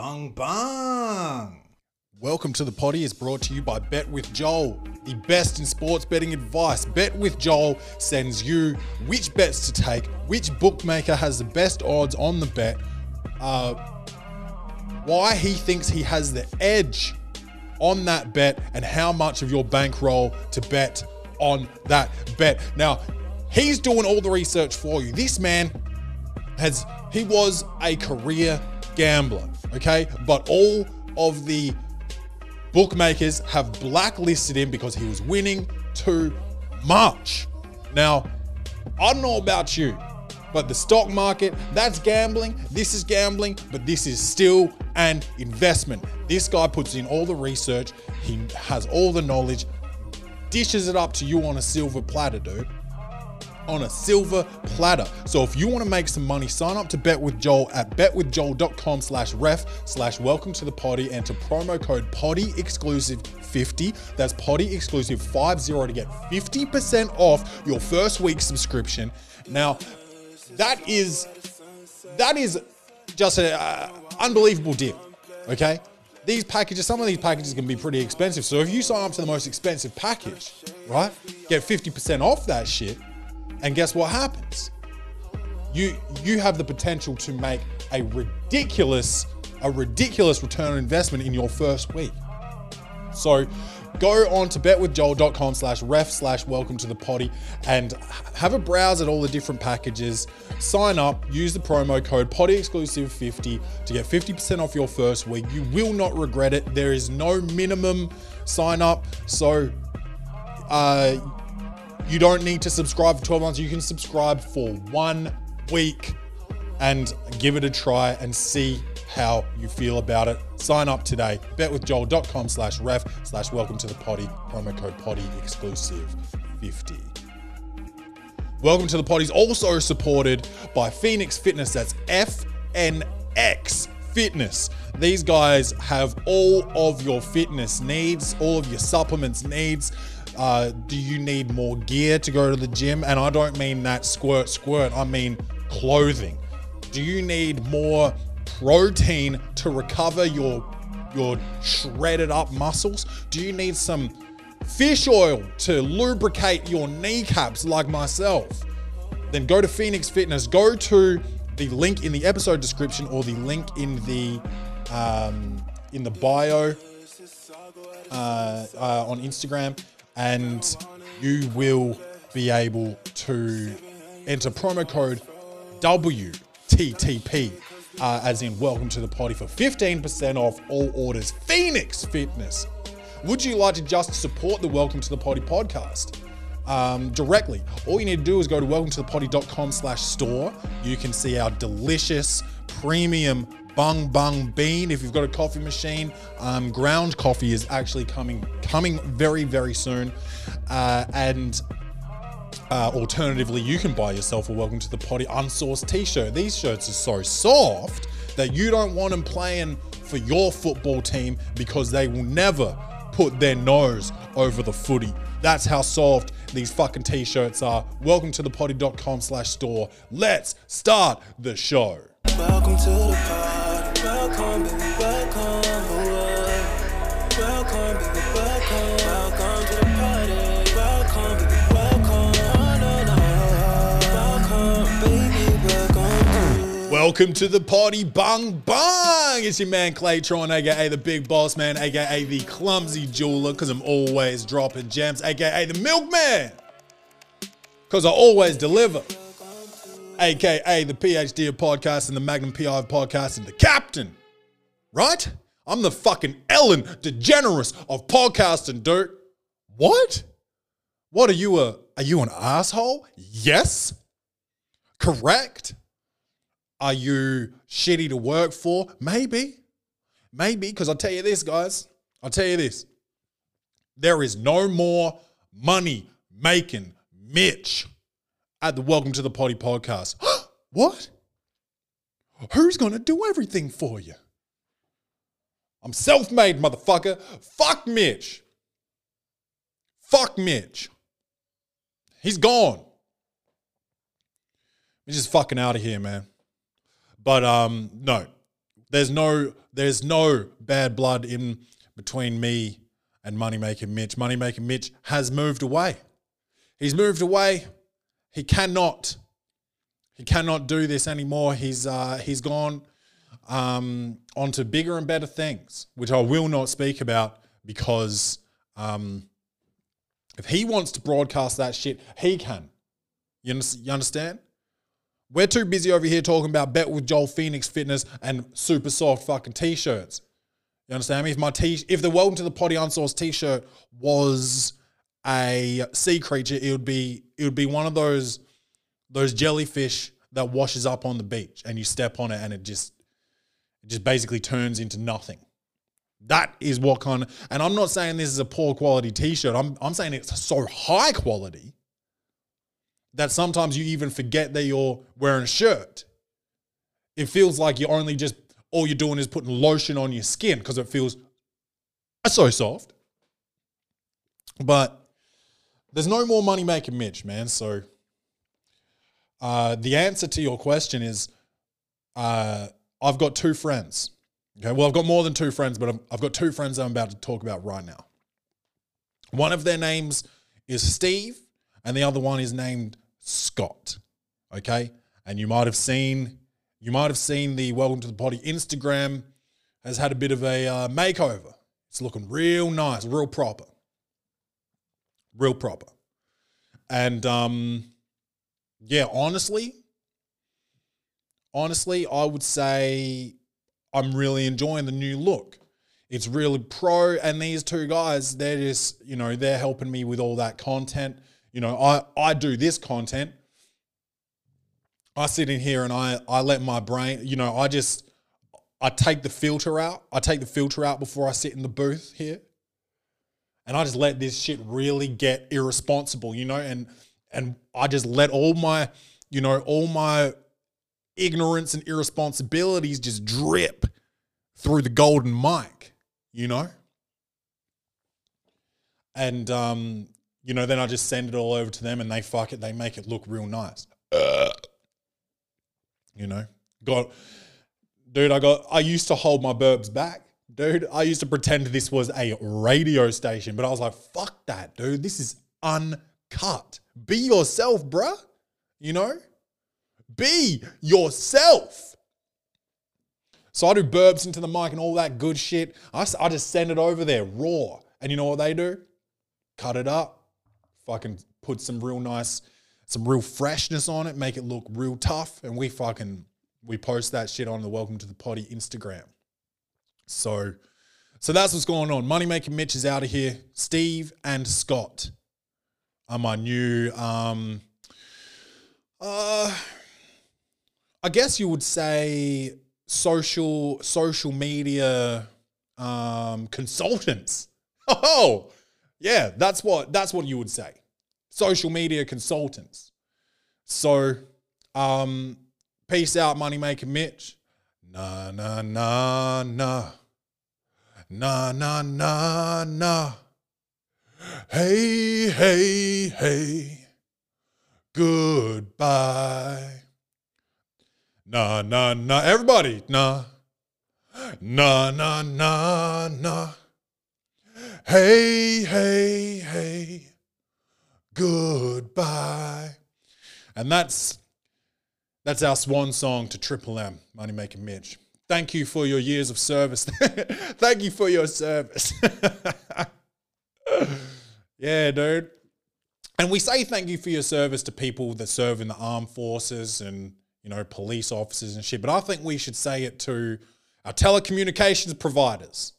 bung bung. Welcome to the Potty is brought to you by Bet with Joel, the best in sports betting advice. Bet with Joel sends you which bets to take, which bookmaker has the best odds on the bet, uh, why he thinks he has the edge on that bet, and how much of your bankroll to bet on that bet. Now, he's doing all the research for you. This man has he was a career gambler, okay? But all of the bookmakers have blacklisted him because he was winning too much. Now, I don't know about you, but the stock market, that's gambling. This is gambling, but this is still an investment. This guy puts in all the research, he has all the knowledge, dishes it up to you on a silver platter, dude on a silver platter. So if you want to make some money, sign up to Bet with Joel at betwithjoel.com slash ref slash welcome to the potty. and to promo code potty exclusive 50. That's potty exclusive 50 to get 50% off your first week subscription. Now, that is that is just an uh, unbelievable deal. Okay? These packages, some of these packages can be pretty expensive. So if you sign up to the most expensive package, right, get 50% off that shit, and guess what happens? You you have the potential to make a ridiculous a ridiculous return on investment in your first week. So go on to betwithjoel.com slash ref slash welcome to the potty and have a browse at all the different packages. Sign up, use the promo code potty exclusive 50 to get 50% off your first week. You will not regret it. There is no minimum sign up. So uh, you don't need to subscribe for 12 months. You can subscribe for one week and give it a try and see how you feel about it. Sign up today. Betwithjoel.com slash ref slash welcome to the potty. Promo code potty exclusive 50. Welcome to the potty is also supported by Phoenix Fitness. That's FNX Fitness. These guys have all of your fitness needs, all of your supplements needs. Uh, do you need more gear to go to the gym? And I don't mean that squirt, squirt, I mean clothing. Do you need more protein to recover your your shredded up muscles? Do you need some fish oil to lubricate your kneecaps like myself? Then go to Phoenix Fitness. Go to the link in the episode description or the link in the um, in the bio uh, uh, on Instagram and you will be able to enter promo code WTTP, uh, as in welcome to the potty, for 15% off all orders. Phoenix Fitness. Would you like to just support the Welcome to the Potty podcast? Um, directly. All you need to do is go to welcome to the potty.com slash store. You can see our delicious premium bung bung bean. If you've got a coffee machine um, ground coffee is actually coming coming very very soon. Uh, and uh, alternatively you can buy yourself a welcome to the potty unsourced t-shirt. These shirts are so soft that you don't want them playing for your football team because they will never put their nose over the footy. That's how soft these fucking t-shirts are. Welcome to the potty.com slash store. Let's start the show Welcome to the party. Welcome, baby, welcome. Baby, welcome. Welcome to the party. Welcome, baby, welcome. No, no, no. Welcome, baby, welcome. to- Welcome to the potty, bung bung. It's your man Claytron, aka the big boss man, aka the clumsy jeweler, because I'm always dropping gems, aka the milkman, because I always deliver, aka the PhD of podcast and the Magnum PI of podcast and the captain, right? I'm the fucking Ellen DeGeneres of podcasting, dude. What? What are you a? Are you an asshole? Yes. Correct. Are you shitty to work for? Maybe. Maybe. Because I'll tell you this, guys. I'll tell you this. There is no more money making Mitch at the Welcome to the Potty podcast. what? Who's going to do everything for you? I'm self made, motherfucker. Fuck Mitch. Fuck Mitch. He's gone. He's just fucking out of here, man. But um, no, There's no there's no bad blood in between me and Moneymaker Mitch. Moneymaker Mitch has moved away. He's moved away. He cannot he cannot do this anymore. He's uh, he's gone um, on to bigger and better things, which I will not speak about because um, if he wants to broadcast that shit, he can. You understand? We're too busy over here talking about Bet with Joel Phoenix Fitness and super soft fucking t-shirts. You understand me? If my t if the Welcome to the Potty Unsourced t-shirt was a sea creature, it would be it would be one of those those jellyfish that washes up on the beach and you step on it and it just it just basically turns into nothing. That is what kind of, and I'm not saying this is a poor quality t-shirt. I'm I'm saying it's so high quality that sometimes you even forget that you're wearing a shirt. It feels like you're only just all you're doing is putting lotion on your skin because it feels so soft. But there's no more money making Mitch, man. So uh, the answer to your question is uh, I've got two friends. Okay, well, I've got more than two friends, but I've, I've got two friends I'm about to talk about right now. One of their names is Steve, and the other one is named Scott. Okay, and you might have seen you might have seen the Welcome to the Potty Instagram has had a bit of a uh, makeover. It's looking real nice, real proper, real proper, and um, yeah, honestly, honestly, I would say I'm really enjoying the new look. It's really pro, and these two guys, they're just, you know, they're helping me with all that content. You know, I I do this content. I sit in here and I I let my brain, you know, I just I take the filter out. I take the filter out before I sit in the booth here. And I just let this shit really get irresponsible, you know, and and I just let all my, you know, all my ignorance and irresponsibilities just drip through the golden mic, you know? And um, you know, then I just send it all over to them and they fuck it, they make it look real nice. Uh, you know? Got dude, I got I used to hold my burps back. Dude, I used to pretend this was a radio station, but I was like, fuck that, dude. This is uncut. Be yourself, bruh. You know? Be yourself. So I do burps into the mic and all that good shit. I, I just send it over there raw. And you know what they do? Cut it up, fucking put some real nice, some real freshness on it, make it look real tough. And we fucking, we post that shit on the Welcome to the Potty Instagram. So, so that's what's going on. Money Making Mitch is out of here. Steve and Scott are my new, um, uh, I guess you would say social social media um, consultants. Oh, yeah, that's what that's what you would say. Social media consultants. So, um, peace out, money making Mitch. Nah, nah, nah, nah, nah, nah, nah, nah. Hey, hey, hey. Goodbye. Nah, nah, nah. Everybody, nah. Nah, nah, nah, nah. Hey, hey, hey. Goodbye. And that's that's our swan song to Triple M, Money Making Mitch. Thank you for your years of service. Thank you for your service. yeah, dude. And we say thank you for your service to people that serve in the armed forces and you know police officers and shit. But I think we should say it to our telecommunications providers: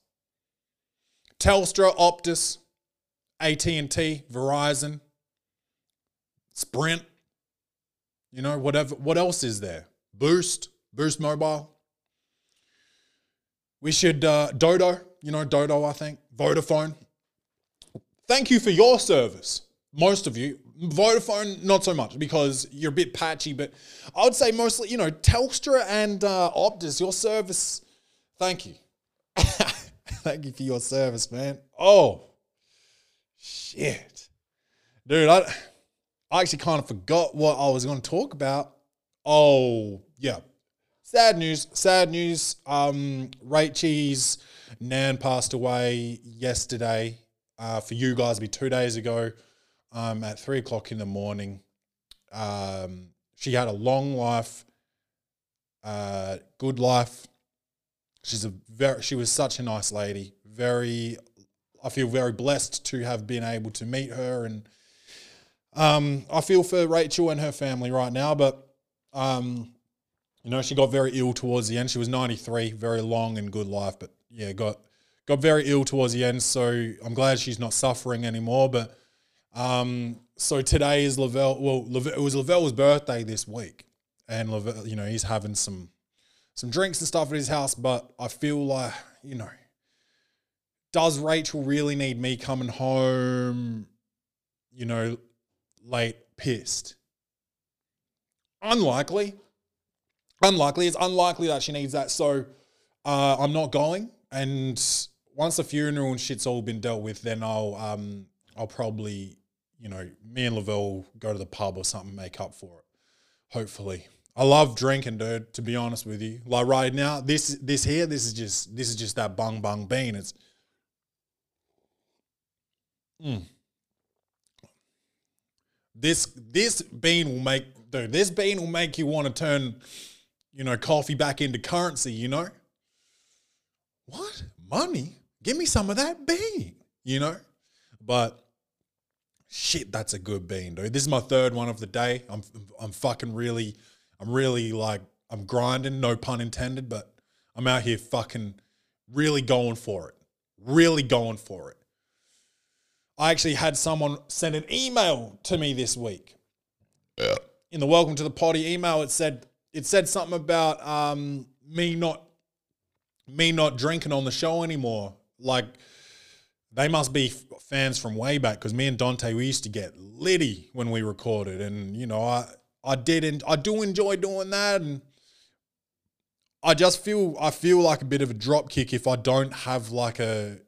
Telstra, Optus, AT and T, Verizon, Sprint. You know whatever. What else is there? Boost, Boost Mobile. We should uh, Dodo. You know Dodo. I think Vodafone. Thank you for your service most of you. Vodafone, not so much because you're a bit patchy, but I would say mostly, you know, Telstra and uh, Optus, your service. Thank you. thank you for your service, man. Oh, shit. Dude, I, I actually kind of forgot what I was going to talk about. Oh, yeah. sad news. Sad news. Um, Rachel's nan passed away yesterday. Uh, for you guys, be two days ago. Um, at three o'clock in the morning. Um, she had a long life, uh, good life. She's a very. She was such a nice lady. Very. I feel very blessed to have been able to meet her, and um, I feel for Rachel and her family right now. But um, you know, she got very ill towards the end. She was ninety three, very long and good life, but yeah, got got very ill towards the end. So I'm glad she's not suffering anymore. But um, so today is Lavelle. Well, Lave- it was Lavelle's birthday this week, and Lavelle, you know, he's having some some drinks and stuff at his house. But I feel like, you know, does Rachel really need me coming home? You know, late, pissed. Unlikely. Unlikely. It's unlikely that she needs that. So uh, I'm not going. And once the funeral and shit's all been dealt with, then I'll um I'll probably, you know, me and Lavelle go to the pub or something, make up for it. Hopefully. I love drinking, dude, to be honest with you. Like right now, this this here, this is just this is just that bung bung bean. It's Mm. This this bean will make dude, this bean will make you want to turn, you know, coffee back into currency, you know? What? Money? Give me some of that bean, you know? But shit, that's a good bean, dude. This is my third one of the day. I'm I'm fucking really, I'm really like I'm grinding, no pun intended, but I'm out here fucking really going for it. Really going for it. I actually had someone send an email to me this week. Yeah. In the welcome to the potty email, it said it said something about um, me not me not drinking on the show anymore. Like they must be fans from way back because me and Dante we used to get litty when we recorded, and you know I I did and I do enjoy doing that, and I just feel I feel like a bit of a drop kick if I don't have like a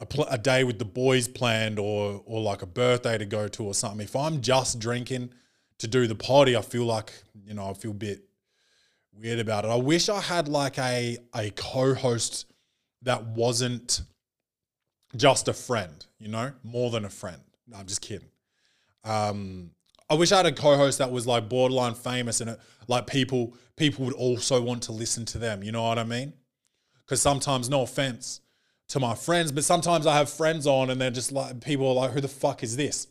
a, pl- a day with the boys planned or or like a birthday to go to or something. If I'm just drinking to do the party, I feel like you know I feel a bit weird about it. I wish I had like a a co-host that wasn't just a friend, you know, more than a friend. No, I'm just kidding. Um, I wish I had a co-host that was like borderline famous and it, like people people would also want to listen to them. You know what I mean? Because sometimes, no offense to my friends, but sometimes I have friends on and they're just like people are like, "Who the fuck is this?"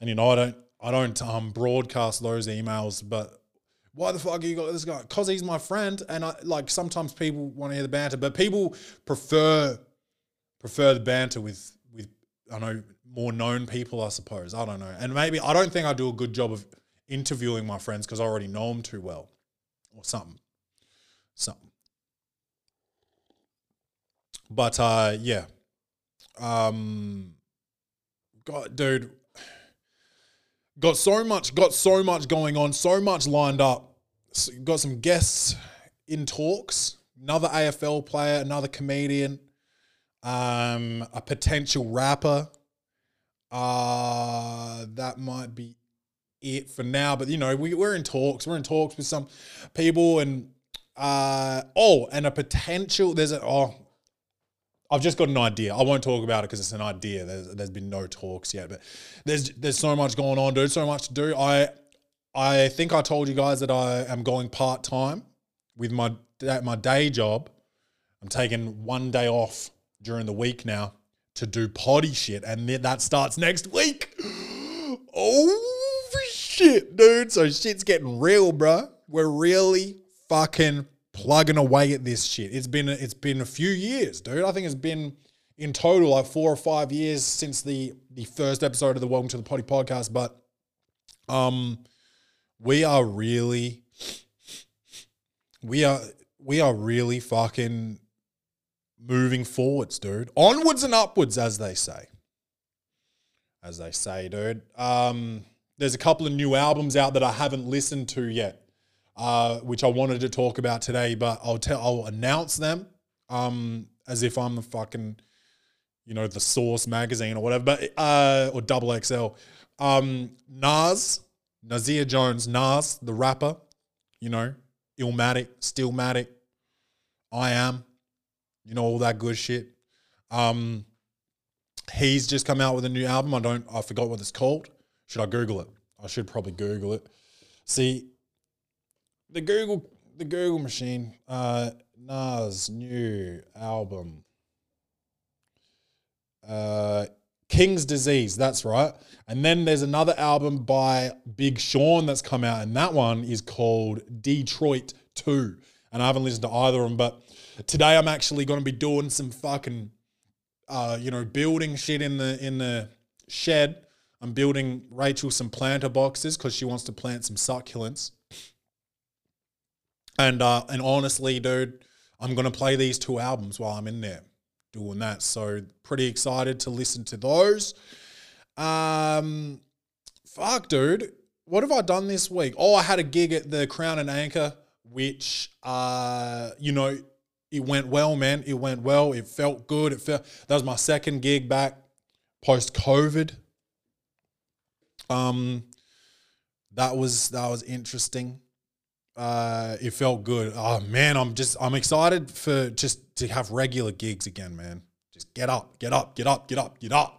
And you know, I don't I don't um broadcast those emails, but why the fuck you got this guy? Cause he's my friend, and I like sometimes people want to hear the banter, but people prefer prefer the banter with with I know more known people, I suppose. I don't know, and maybe I don't think I do a good job of interviewing my friends because I already know them too well, or something, something. But uh, yeah, um, God, dude, got so much, got so much going on, so much lined up. Got some guests in talks. Another AFL player, another comedian, um, a potential rapper. Uh, that might be it for now. But you know, we, we're in talks. We're in talks with some people, and uh, oh, and a potential. There's a oh, I've just got an idea. I won't talk about it because it's an idea. There's, there's been no talks yet, but there's there's so much going on, dude. So much to do. I I think I told you guys that I am going part time with my my day job. I'm taking one day off during the week now to do potty shit, and that starts next week. Oh shit, dude! So shit's getting real, bro. We're really fucking plugging away at this shit. It's been it's been a few years, dude. I think it's been in total like four or five years since the the first episode of the Welcome to the Potty podcast. But um, we are really we are we are really fucking moving forwards, dude. Onwards and upwards, as they say. As they say, dude. Um, there's a couple of new albums out that I haven't listened to yet, uh, which I wanted to talk about today, but I'll tell I'll announce them um, as if I'm the fucking, you know, the Source magazine or whatever, but uh, or Double XL. Um, Nas, Nasir Jones, Nas, the rapper, you know, Illmatic, Stillmatic, I am, you know, all that good shit. Um, he's just come out with a new album. I don't, I forgot what it's called. Should I Google it? I should probably Google it. See, the Google, the Google machine, uh, Nas new album. Uh, King's Disease, that's right. And then there's another album by Big Sean that's come out, and that one is called Detroit 2. And I haven't listened to either of them, but today I'm actually going to be doing some fucking, uh, you know, building shit in the in the shed. I'm building Rachel some planter boxes because she wants to plant some succulents. And uh, and honestly, dude, I'm gonna play these two albums while I'm in there doing that. So pretty excited to listen to those. Um, fuck, dude, what have I done this week? Oh, I had a gig at the Crown and Anchor, which uh, you know, it went well, man. It went well. It felt good. It felt that was my second gig back post COVID. Um, that was that was interesting uh, it felt good. Oh man, I'm just I'm excited for just to have regular gigs again, man. Just get up, get up, get up, get up, get up.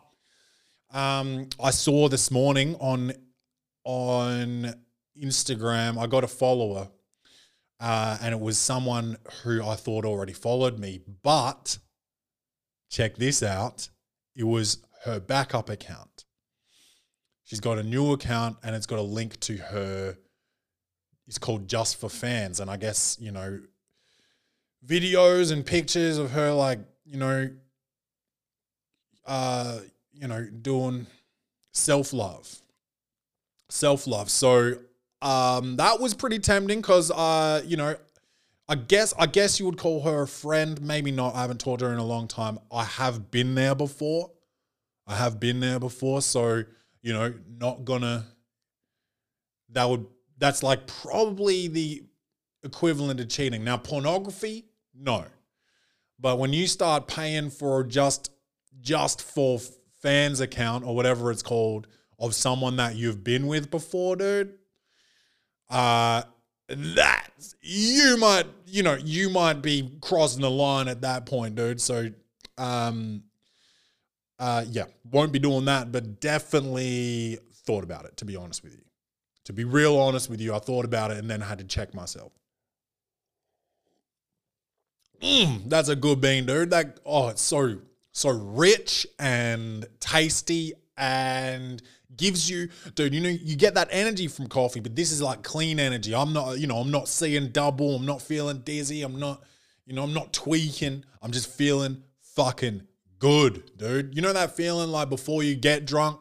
Um, I saw this morning on on Instagram. I got a follower, uh, and it was someone who I thought already followed me. But check this out. It was her backup account. She's got a new account, and it's got a link to her It's called Just for Fans. And I guess, you know, videos and pictures of her like, you know, uh, you know, doing self-love. Self-love. So um that was pretty tempting because uh, you know, I guess I guess you would call her a friend. Maybe not. I haven't talked to her in a long time. I have been there before. I have been there before. So, you know, not gonna that would that's like probably the equivalent of cheating. Now, pornography, no. But when you start paying for just just for fans account or whatever it's called of someone that you've been with before, dude, uh that you might, you know, you might be crossing the line at that point, dude. So um uh yeah, won't be doing that, but definitely thought about it to be honest with you. To be real honest with you, I thought about it and then I had to check myself. Mm, that's a good bean, dude. That oh, it's so so rich and tasty and gives you, dude. You know, you get that energy from coffee, but this is like clean energy. I'm not, you know, I'm not seeing double. I'm not feeling dizzy. I'm not, you know, I'm not tweaking. I'm just feeling fucking good, dude. You know that feeling like before you get drunk?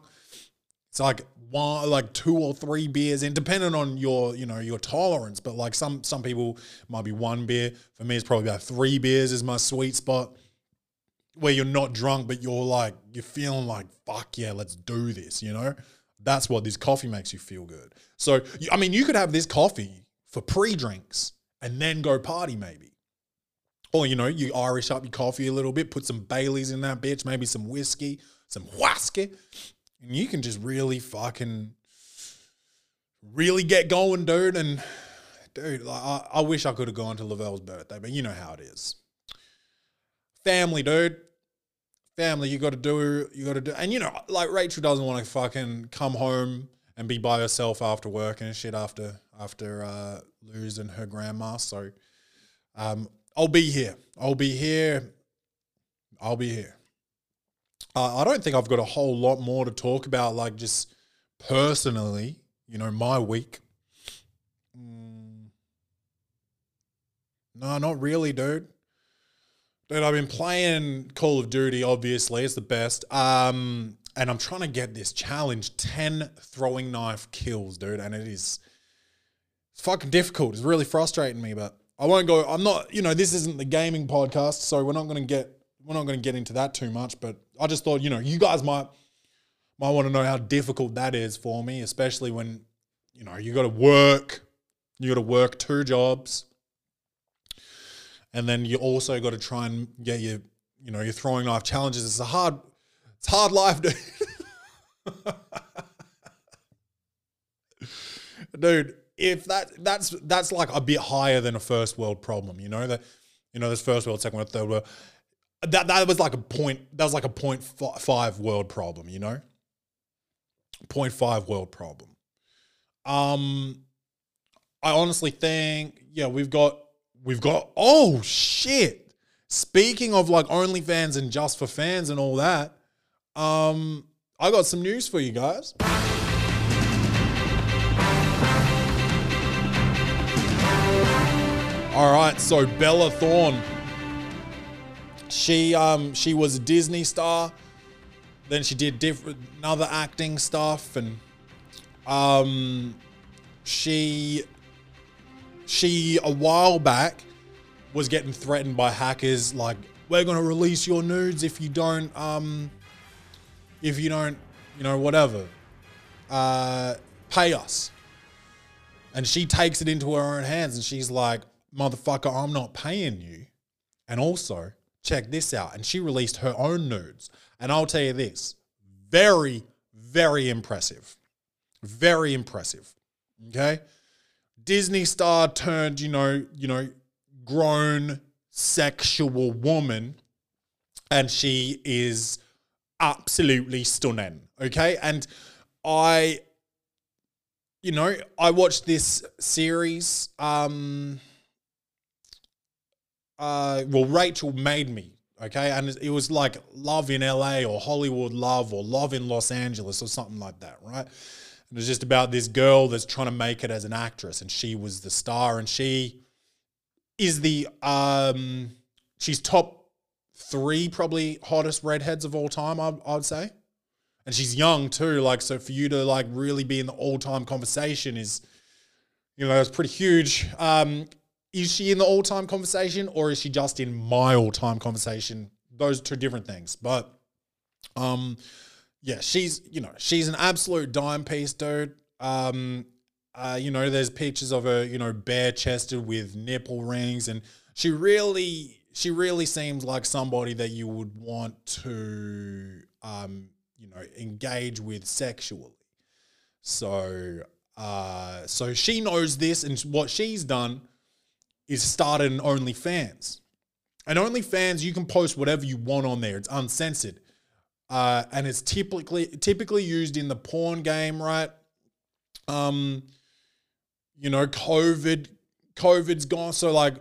It's like one like two or three beers in depending on your you know your tolerance but like some some people might be one beer for me it's probably about three beers is my sweet spot where you're not drunk but you're like you're feeling like fuck yeah let's do this you know that's what this coffee makes you feel good so i mean you could have this coffee for pre-drinks and then go party maybe or you know you irish up your coffee a little bit put some baileys in that bitch maybe some whiskey some whiskey and you can just really fucking really get going, dude. And dude, like, I, I wish I could have gone to Lavelle's birthday, but you know how it is. Family, dude. Family, you got to do, you got to do, and you know, like Rachel doesn't want to fucking come home and be by herself after work and shit after after uh, losing her grandma. So, um, I'll be here. I'll be here. I'll be here. Uh, I don't think I've got a whole lot more to talk about, like just personally, you know, my week. Mm. No, not really, dude. Dude, I've been playing Call of Duty, obviously, it's the best. Um, and I'm trying to get this challenge 10 throwing knife kills, dude. And it is fucking difficult. It's really frustrating me, but I won't go. I'm not, you know, this isn't the gaming podcast, so we're not going to get we're not going to get into that too much, but I just thought, you know, you guys might might want to know how difficult that is for me, especially when, you know, you got to work, you got to work two jobs, and then you also got to try and get your, you know, your throwing knife challenges. It's a hard, it's hard life, dude. dude, if that that's that's like a bit higher than a first world problem, you know that you know there's first world, second world, third world. That that was like a point. That was like a point fi- five world problem, you know. Point five world problem. Um, I honestly think yeah we've got we've got oh shit. Speaking of like OnlyFans and just for fans and all that, um, I got some news for you guys. All right, so Bella Thorne. She um she was a Disney star. Then she did different other acting stuff and um she she a while back was getting threatened by hackers like we're going to release your nudes if you don't um if you don't you know whatever uh pay us and she takes it into her own hands and she's like, motherfucker, I'm not paying you. And also, check this out. And she released her own nudes. And I'll tell you this very, very impressive. Very impressive. Okay. Disney star turned, you know, you know, grown sexual woman. And she is absolutely stunning. Okay. And I you know, I watched this series. Um, uh, well, Rachel made me, okay, and it was like Love in LA or Hollywood Love or Love in Los Angeles or something like that, right? It was just about this girl that's trying to make it as an actress, and she was the star, and she is the um, she's top three probably hottest redheads of all time. I, I'd say and she's young too. Like, so for you to like really be in the all time conversation is, you know, it's pretty huge. Um, is she in the all time conversation or is she just in my all time conversation? Those two different things. But, um, yeah, she's you know she's an absolute dime piece, dude. Um, uh, you know, there's pictures of her, you know, bare chested with nipple rings, and she really, she really seems like somebody that you would want to, um, you know, engage with sexually. So, uh, so she knows this, and what she's done is started an OnlyFans. And OnlyFans, you can post whatever you want on there. It's uncensored, uh, and it's typically typically used in the porn game, right? Um, you know, COVID, COVID's gone, so like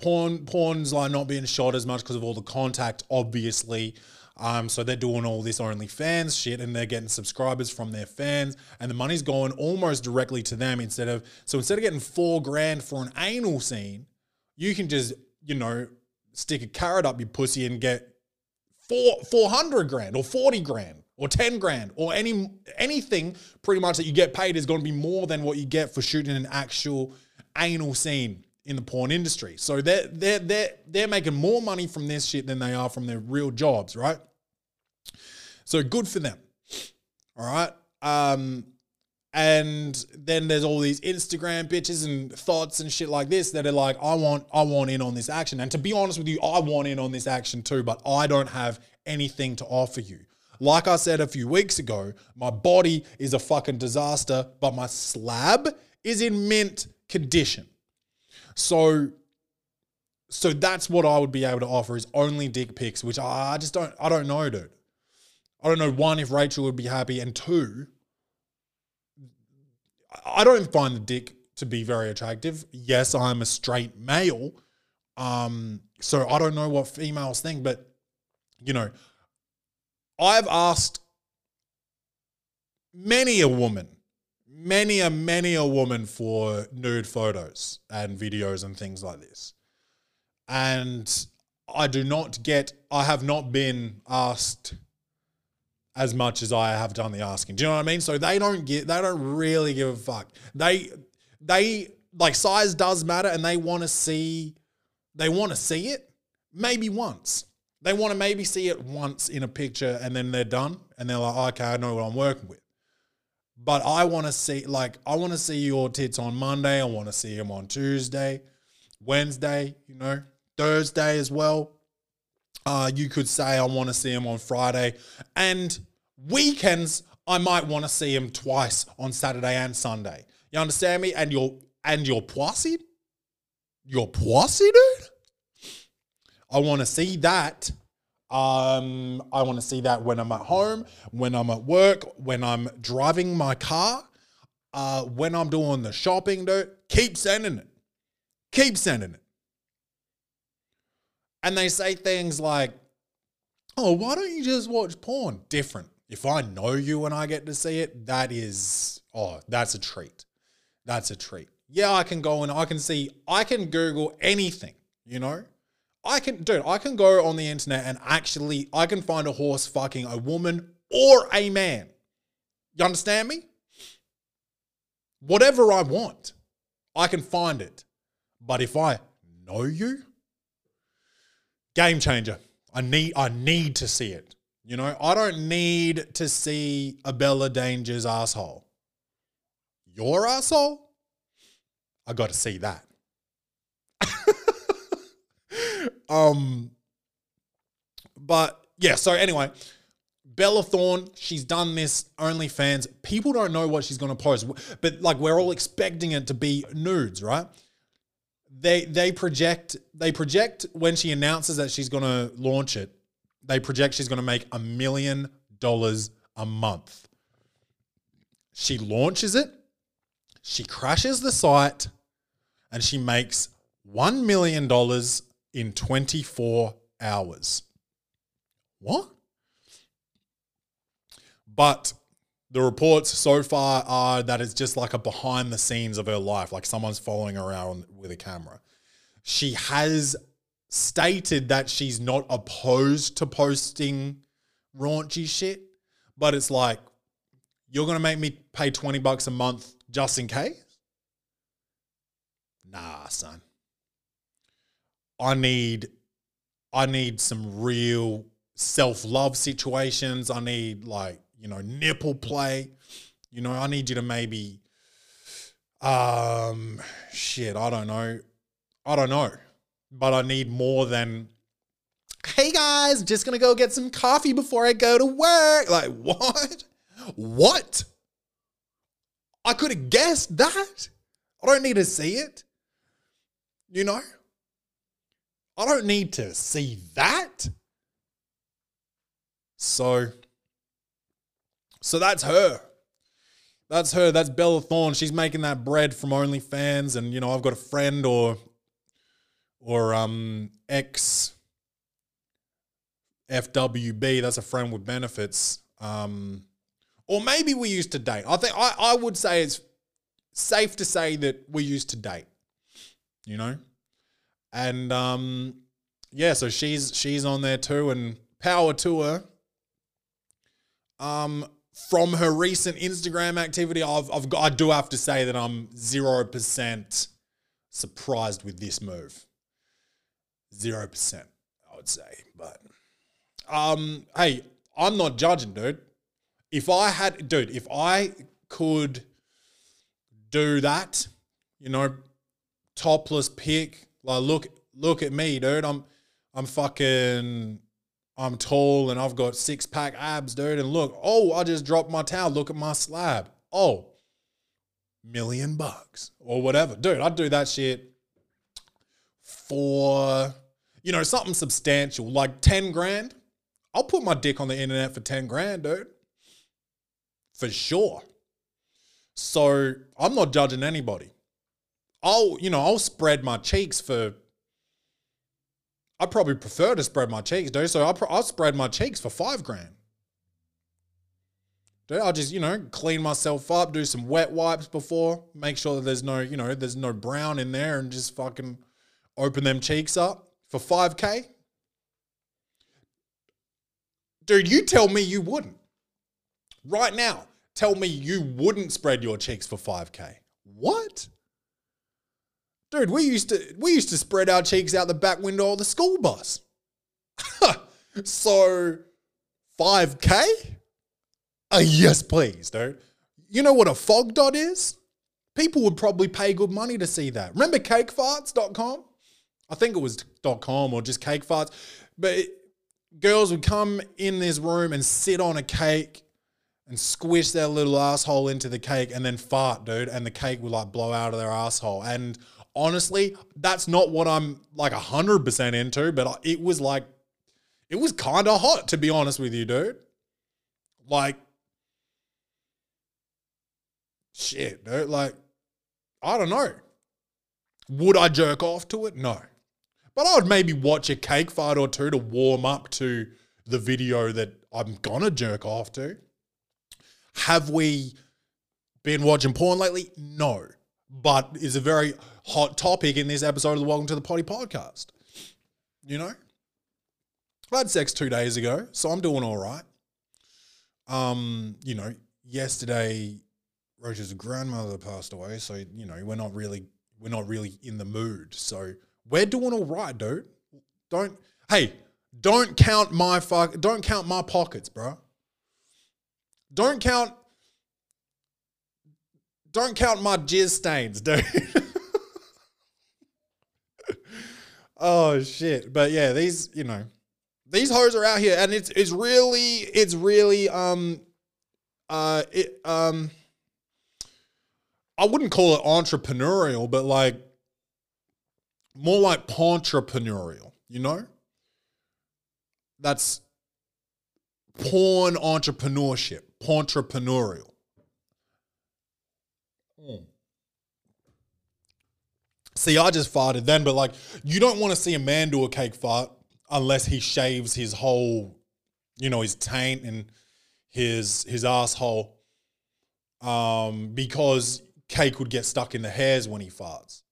porn, porn's like not being shot as much because of all the contact, obviously. Um, so they're doing all this OnlyFans shit and they're getting subscribers from their fans and the money's going almost directly to them instead of so instead of getting four grand for an anal scene, you can just, you know, stick a carrot up your pussy and get four four hundred grand or forty grand or ten grand or any anything pretty much that you get paid is going to be more than what you get for shooting an actual anal scene in the porn industry. So they're they're they're they're making more money from this shit than they are from their real jobs, right? So good for them. All right. Um, and then there's all these Instagram bitches and thoughts and shit like this that are like, I want, I want in on this action. And to be honest with you, I want in on this action too, but I don't have anything to offer you. Like I said a few weeks ago, my body is a fucking disaster, but my slab is in mint condition. So so that's what I would be able to offer is only dick pics, which I just don't I don't know, dude. I don't know one if Rachel would be happy, and two, I don't find the dick to be very attractive. Yes, I'm a straight male, um, so I don't know what females think, but you know, I've asked many a woman, many a many a woman for nude photos and videos and things like this, and I do not get. I have not been asked as much as I have done the asking. Do you know what I mean? So they don't get they don't really give a fuck. They they like size does matter and they want to see they want to see it maybe once. They want to maybe see it once in a picture and then they're done and they're like, okay, I know what I'm working with. But I want to see like I want to see your tits on Monday. I want to see them on Tuesday, Wednesday, you know, Thursday as well. Uh, you could say I want to see him on Friday, and weekends I might want to see him twice on Saturday and Sunday. You understand me? And you're and you're poissy? You're poissy, dude? I want to see that. Um, I want to see that when I'm at home, when I'm at work, when I'm driving my car, uh, when I'm doing the shopping, dude. Keep sending it. Keep sending it. And they say things like, oh, why don't you just watch porn? Different. If I know you and I get to see it, that is, oh, that's a treat. That's a treat. Yeah, I can go and I can see, I can Google anything, you know? I can, dude, I can go on the internet and actually, I can find a horse fucking a woman or a man. You understand me? Whatever I want, I can find it. But if I know you, game changer. I need, I need to see it. You know, I don't need to see a Bella Danger's asshole. Your asshole? I got to see that. um, but yeah. So anyway, Bella Thorne, she's done this OnlyFans. People don't know what she's going to post, but like we're all expecting it to be nudes, right? They they project they project when she announces that she's going to launch it. They project she's going to make a million dollars a month. She launches it, she crashes the site, and she makes $1 million in 24 hours. What? But the reports so far are that it's just like a behind the scenes of her life, like someone's following her around with a camera. She has stated that she's not opposed to posting raunchy shit, but it's like, you're going to make me pay 20 bucks a month just in case? Nah, son. I need I need some real self-love situations. I need like, you know, nipple play. You know, I need you to maybe um shit, I don't know. I don't know. But I need more than hey guys, just gonna go get some coffee before I go to work. Like, what? What? I could have guessed that. I don't need to see it. You know? I don't need to see that. So, so that's her. That's her. That's Bella Thorne. She's making that bread from OnlyFans, and you know, I've got a friend or or um ex FWB. That's a friend with benefits. Um, or maybe we used to date. I think I, I would say it's safe to say that we used to date. You know? And um yeah, so she's she's on there too and power to her. Um from her recent Instagram activity, I've, I've got, I do have to say that I'm 0% surprised with this move. 0%, I would say. But um hey, I'm not judging, dude if I had, dude, if I could do that, you know, topless pic, like look, look at me, dude. I'm, I'm fucking, I'm tall and I've got six pack abs, dude. And look, oh, I just dropped my towel. Look at my slab. Oh, million bucks or whatever, dude. I'd do that shit for, you know, something substantial, like ten grand. I'll put my dick on the internet for ten grand, dude for sure. So I'm not judging anybody. I'll, you know, I'll spread my cheeks for. I probably prefer to spread my cheeks, dude. So I'll, I'll spread my cheeks for five grand. Dude, I'll just, you know, clean myself up, do some wet wipes before, make sure that there's no, you know, there's no brown in there and just fucking open them cheeks up for 5K. Dude, you tell me you wouldn't right now, tell me you wouldn't spread your cheeks for 5k. What? Dude, we used to we used to spread our cheeks out the back window of the school bus. so 5k? Uh, yes, please, dude. You know what a fog dot is? People would probably pay good money to see that. Remember cakefarts.com? I think it was .com or just cake farts. But it, girls would come in this room and sit on a cake and squish their little asshole into the cake and then fart, dude, and the cake would like blow out of their asshole. And honestly, that's not what I'm like 100% into, but it was like, it was kind of hot, to be honest with you, dude. Like, shit, dude. Like, I don't know. Would I jerk off to it? No. But I would maybe watch a cake fight or two to warm up to the video that I'm gonna jerk off to. Have we been watching porn lately? No. But it's a very hot topic in this episode of the Welcome to the Potty podcast. You know? I had sex two days ago, so I'm doing all right. Um, you know, yesterday Roger's grandmother passed away, so you know, we're not really we're not really in the mood. So we're doing all right, dude. Don't hey, don't count my fuck don't count my pockets, bro. Don't count don't count my jizz stains, dude. oh shit. But yeah, these, you know, these hoes are out here and it's it's really it's really um uh it um I wouldn't call it entrepreneurial, but like more like entrepreneurial, you know? That's porn entrepreneurship, entrepreneurial. See, I just farted then, but like, you don't want to see a man do a cake fart unless he shaves his whole, you know, his taint and his his asshole, um, because cake would get stuck in the hairs when he farts,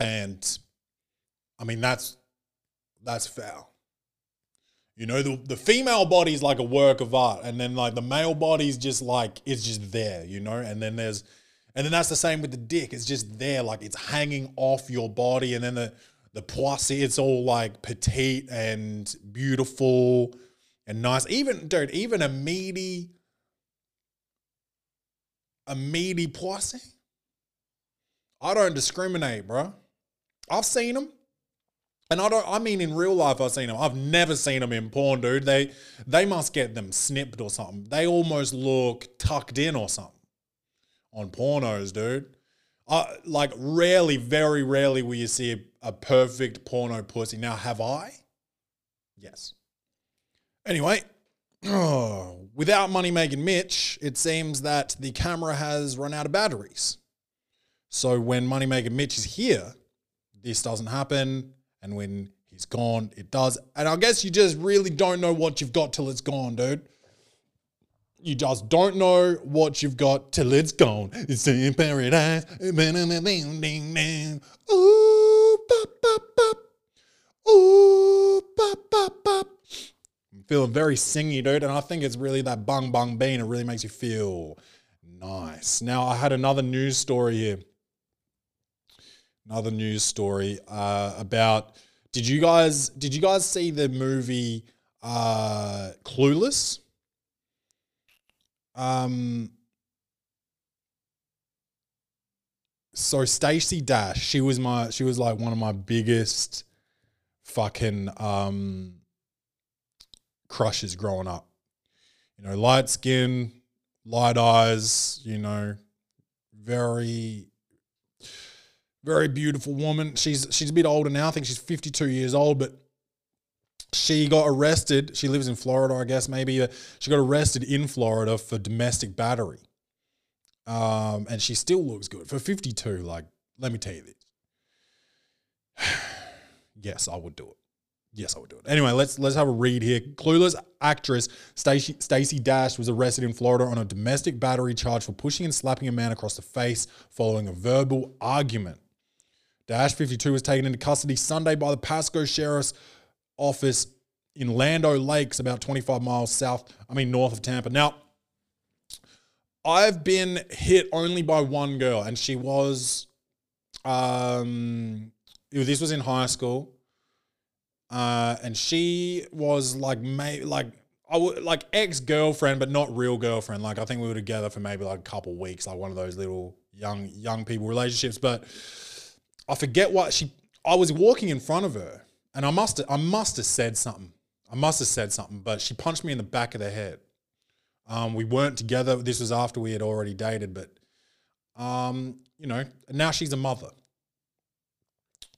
and I mean that's that's foul. You know, the the female body is like a work of art, and then like the male body is just like it's just there, you know, and then there's and then that's the same with the dick. It's just there, like it's hanging off your body. And then the the poissy, it's all like petite and beautiful and nice. Even dude, even a meaty, a meaty poissy. I don't discriminate, bro. I've seen them. And I don't I mean in real life I've seen them. I've never seen them in porn, dude. They they must get them snipped or something. They almost look tucked in or something on pornos, dude. Uh, like rarely, very rarely will you see a, a perfect porno pussy. Now, have I? Yes. Anyway, without money making Mitch, it seems that the camera has run out of batteries. So when money making Mitch is here, this doesn't happen, and when he's gone, it does. And I guess you just really don't know what you've got till it's gone, dude you just don't know what you've got till it's gone. It's in paradise. Ooh, bop, bop, bop. Ooh, bop, bop, bop. I'm feeling very singy, dude, and I think it's really that bung bung bean. It really makes you feel nice. Now, I had another news story here. Another news story uh, about. Did you guys? Did you guys see the movie uh, Clueless? Um, so Stacey Dash, she was my, she was like one of my biggest fucking um crushes growing up. You know, light skin, light eyes, you know, very very beautiful woman. She's she's a bit older now. I think she's 52 years old, but she got arrested. She lives in Florida, I guess, maybe. Uh, she got arrested in Florida for domestic battery. Um, and she still looks good. For 52, like, let me tell you this. yes, I would do it. Yes, I would do it. Anyway, let's let's have a read here. Clueless actress Stacey Dash was arrested in Florida on a domestic battery charge for pushing and slapping a man across the face following a verbal argument. Dash 52 was taken into custody Sunday by the Pasco Sheriff's office in Land O Lakes, about 25 miles south, I mean, north of Tampa. Now, I've been hit only by one girl, and she was, um, this was in high school. Uh, and she was like, may, like, I would like ex girlfriend, but not real girlfriend. Like, I think we were together for maybe like a couple weeks, like one of those little young, young people relationships. But I forget what she, I was walking in front of her and I must I must have said something. I must have said something, but she punched me in the back of the head. Um, we weren't together. This was after we had already dated, but um, you know, now she's a mother.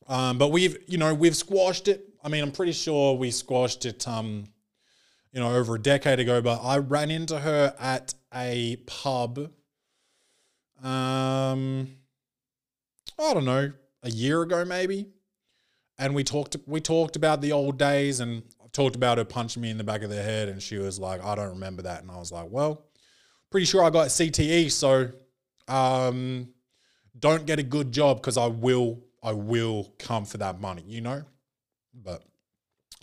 Um, but we've, you know, we've squashed it. I mean, I'm pretty sure we squashed it, um, you know, over a decade ago. But I ran into her at a pub. Um, I don't know, a year ago maybe, and we talked. We talked about the old days, and talked about her punching me in the back of the head, and she was like, "I don't remember that," and I was like, "Well, pretty sure I got CTE, so um, don't get a good job because I will, I will come for that money, you know." But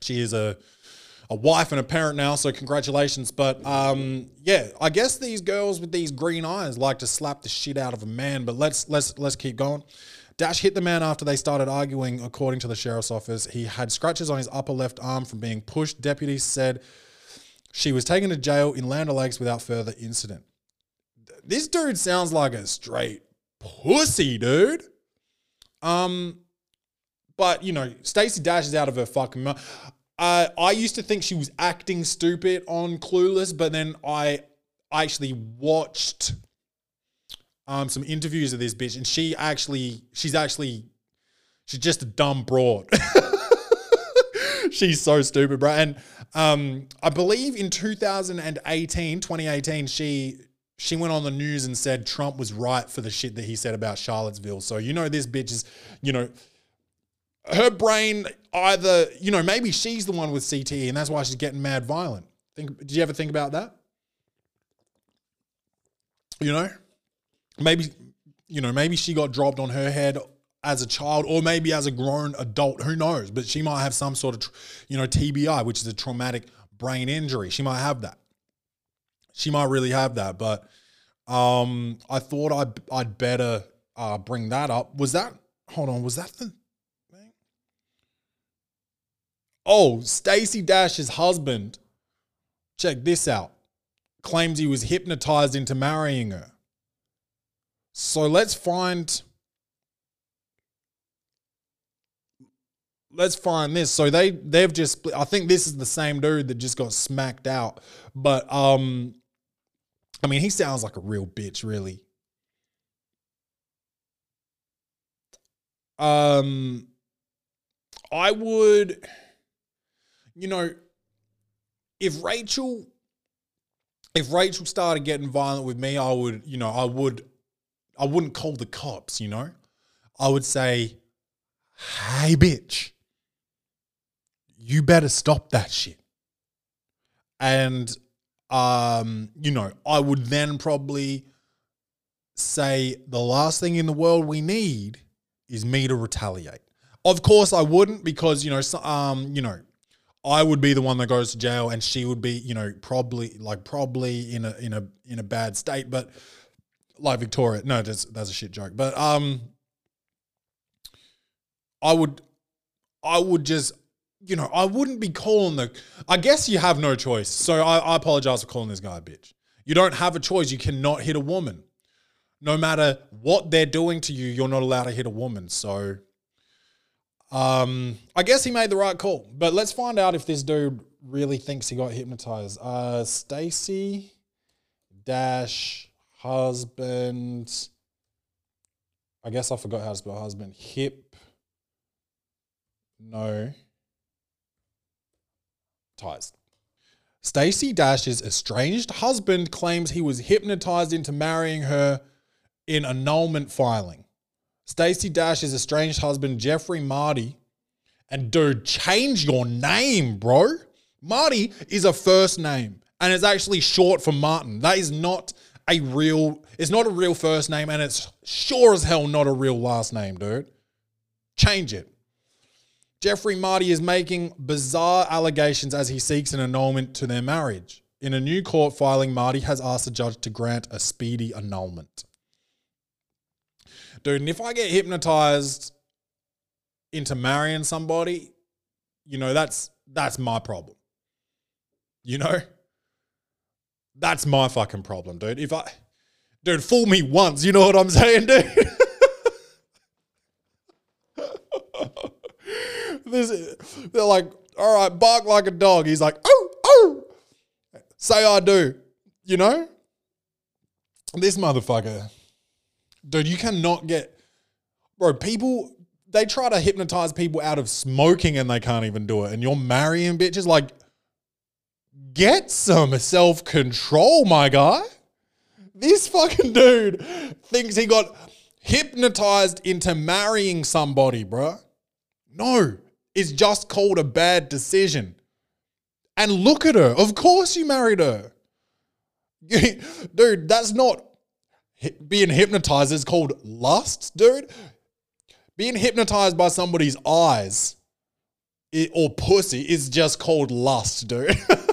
she is a a wife and a parent now, so congratulations. But um, yeah, I guess these girls with these green eyes like to slap the shit out of a man. But let's let's let's keep going. Dash hit the man after they started arguing. According to the sheriff's office, he had scratches on his upper left arm from being pushed. Deputies said she was taken to jail in Land O'Lakes without further incident. This dude sounds like a straight pussy, dude. Um, but you know, Stacey Dash is out of her fucking mouth. Uh, I used to think she was acting stupid on Clueless, but then I actually watched um some interviews of this bitch, and she actually she's actually she's just a dumb broad. she's so stupid, bro. And um, I believe in 2018, 2018, she she went on the news and said Trump was right for the shit that he said about Charlottesville. So you know this bitch is, you know, her brain either, you know, maybe she's the one with CTE and that's why she's getting mad violent. Think did you ever think about that? You know? Maybe you know, maybe she got dropped on her head as a child or maybe as a grown adult, who knows? But she might have some sort of, you know, TBI, which is a traumatic brain injury. She might have that. She might really have that, but um I thought I'd I'd better uh bring that up. Was that hold on, was that the thing? Oh, stacey Dash's husband, check this out, claims he was hypnotized into marrying her. So let's find let's find this. So they they've just. I think this is the same dude that just got smacked out. But um I mean he sounds like a real bitch, really. Um I would you know if Rachel if Rachel started getting violent with me, I would, you know, I would I wouldn't call the cops, you know? I would say, hey, bitch, you better stop that shit. And, um, you know, I would then probably say the last thing in the world we need is me to retaliate. Of course, I wouldn't because, you know, um, you know, I would be the one that goes to jail and she would be, you know, probably like probably in a in a in a bad state, but like Victoria. No, that's that's a shit joke. But um I would I would just you know, I wouldn't be calling the I guess you have no choice. So I, I apologize for calling this guy a bitch. You don't have a choice. You cannot hit a woman. No matter what they're doing to you, you're not allowed to hit a woman. So um I guess he made the right call. But let's find out if this dude really thinks he got hypnotized. Uh Stacey dash husband. I guess I forgot how to spell husband. Hip. No. Ties. Stacey Dash's estranged husband claims he was hypnotized into marrying her in annulment filing. Stacey Dash's estranged husband, Jeffrey Marty, and dude, change your name, bro. Marty is a first name and it's actually short for Martin. That is not a real, it's not a real first name and it's sure as hell not a real last name, dude. Change it. Jeffrey Marty is making bizarre allegations as he seeks an annulment to their marriage. In a new court filing, Marty has asked the judge to grant a speedy annulment. Dude, and if I get hypnotized into marrying somebody, you know, that's that's my problem. You know? That's my fucking problem, dude. If I dude, fool me once, you know what I'm saying, dude? this, they're like, all right, bark like a dog. He's like, oh, oh. Say I do. You know? This motherfucker. Dude, you cannot get. Bro, people. They try to hypnotize people out of smoking and they can't even do it. And you're marrying bitches. Like, get some self control, my guy. This fucking dude thinks he got hypnotized into marrying somebody, bro. No, it's just called a bad decision. And look at her. Of course you married her. dude, that's not being hypnotized. It's called lust, dude. Being hypnotized by somebody's eyes or pussy is just called lust, dude.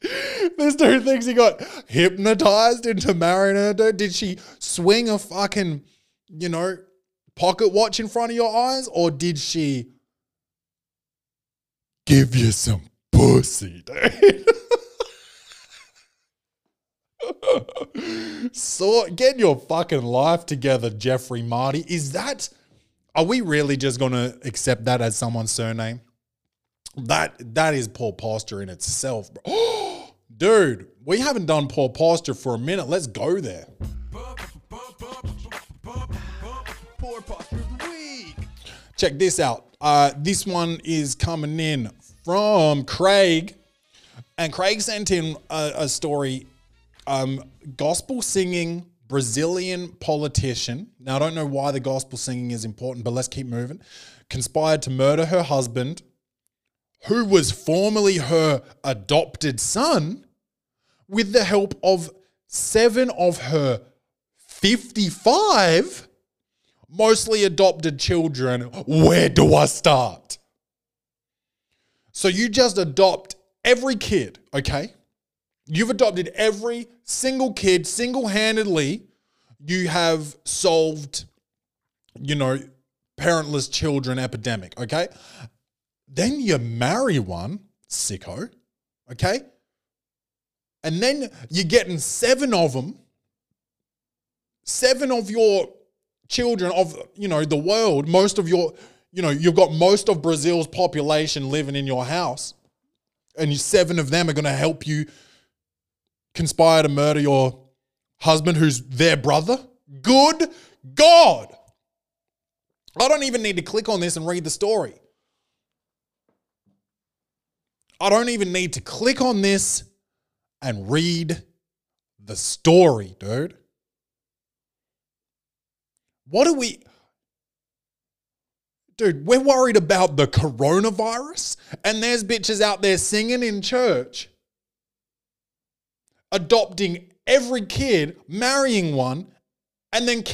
this two things he got hypnotized into marrying her. Did she swing a fucking, you know, pocket watch in front of your eyes? Or did she give you some pussy, dude? so get your fucking life together, Jeffrey Marty. Is that are we really just gonna accept that as someone's surname? That that is poor posture in itself, bro. Dude, we haven't done poor posture for a minute. Let's go there. Poor posture week. Check this out. Uh, this one is coming in from Craig. And Craig sent in a, a story um, gospel singing Brazilian politician. Now, I don't know why the gospel singing is important, but let's keep moving. Conspired to murder her husband, who was formerly her adopted son, with the help of seven of her 55 mostly adopted children. Where do I start? So you just adopt every kid, okay? You've adopted every single kid single handedly. You have solved, you know, parentless children epidemic, okay? Then you marry one, sicko, okay? And then you're getting seven of them, seven of your children of, you know, the world, most of your, you know, you've got most of Brazil's population living in your house. And you, seven of them are going to help you conspire to murder your husband who's their brother? Good God. I don't even need to click on this and read the story. I don't even need to click on this and read the story, dude. What are we. Dude, we're worried about the coronavirus, and there's bitches out there singing in church, adopting every kid, marrying one, and then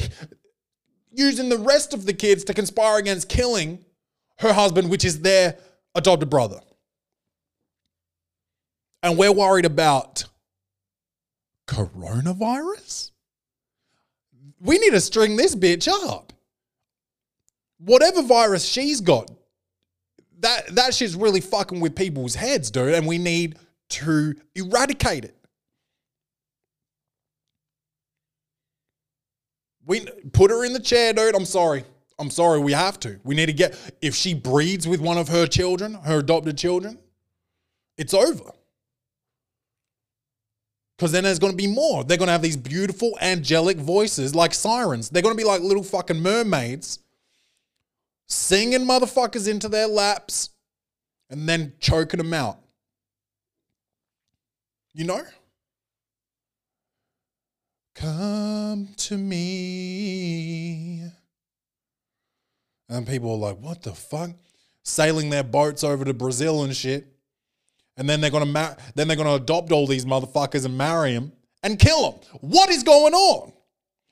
using the rest of the kids to conspire against killing her husband, which is their adopted brother. And we're worried about coronavirus? We need to string this bitch up. Whatever virus she's got, that, that shit's really fucking with people's heads, dude, and we need to eradicate it. We put her in the chair, dude. I'm sorry. I'm sorry. We have to. We need to get. If she breeds with one of her children, her adopted children, it's over. Because then there's going to be more. They're going to have these beautiful angelic voices like sirens. They're going to be like little fucking mermaids singing motherfuckers into their laps and then choking them out. You know? Come to me. And people are like, what the fuck? Sailing their boats over to Brazil and shit. And then they're gonna mar- then they're gonna adopt all these motherfuckers and marry them and kill them. What is going on?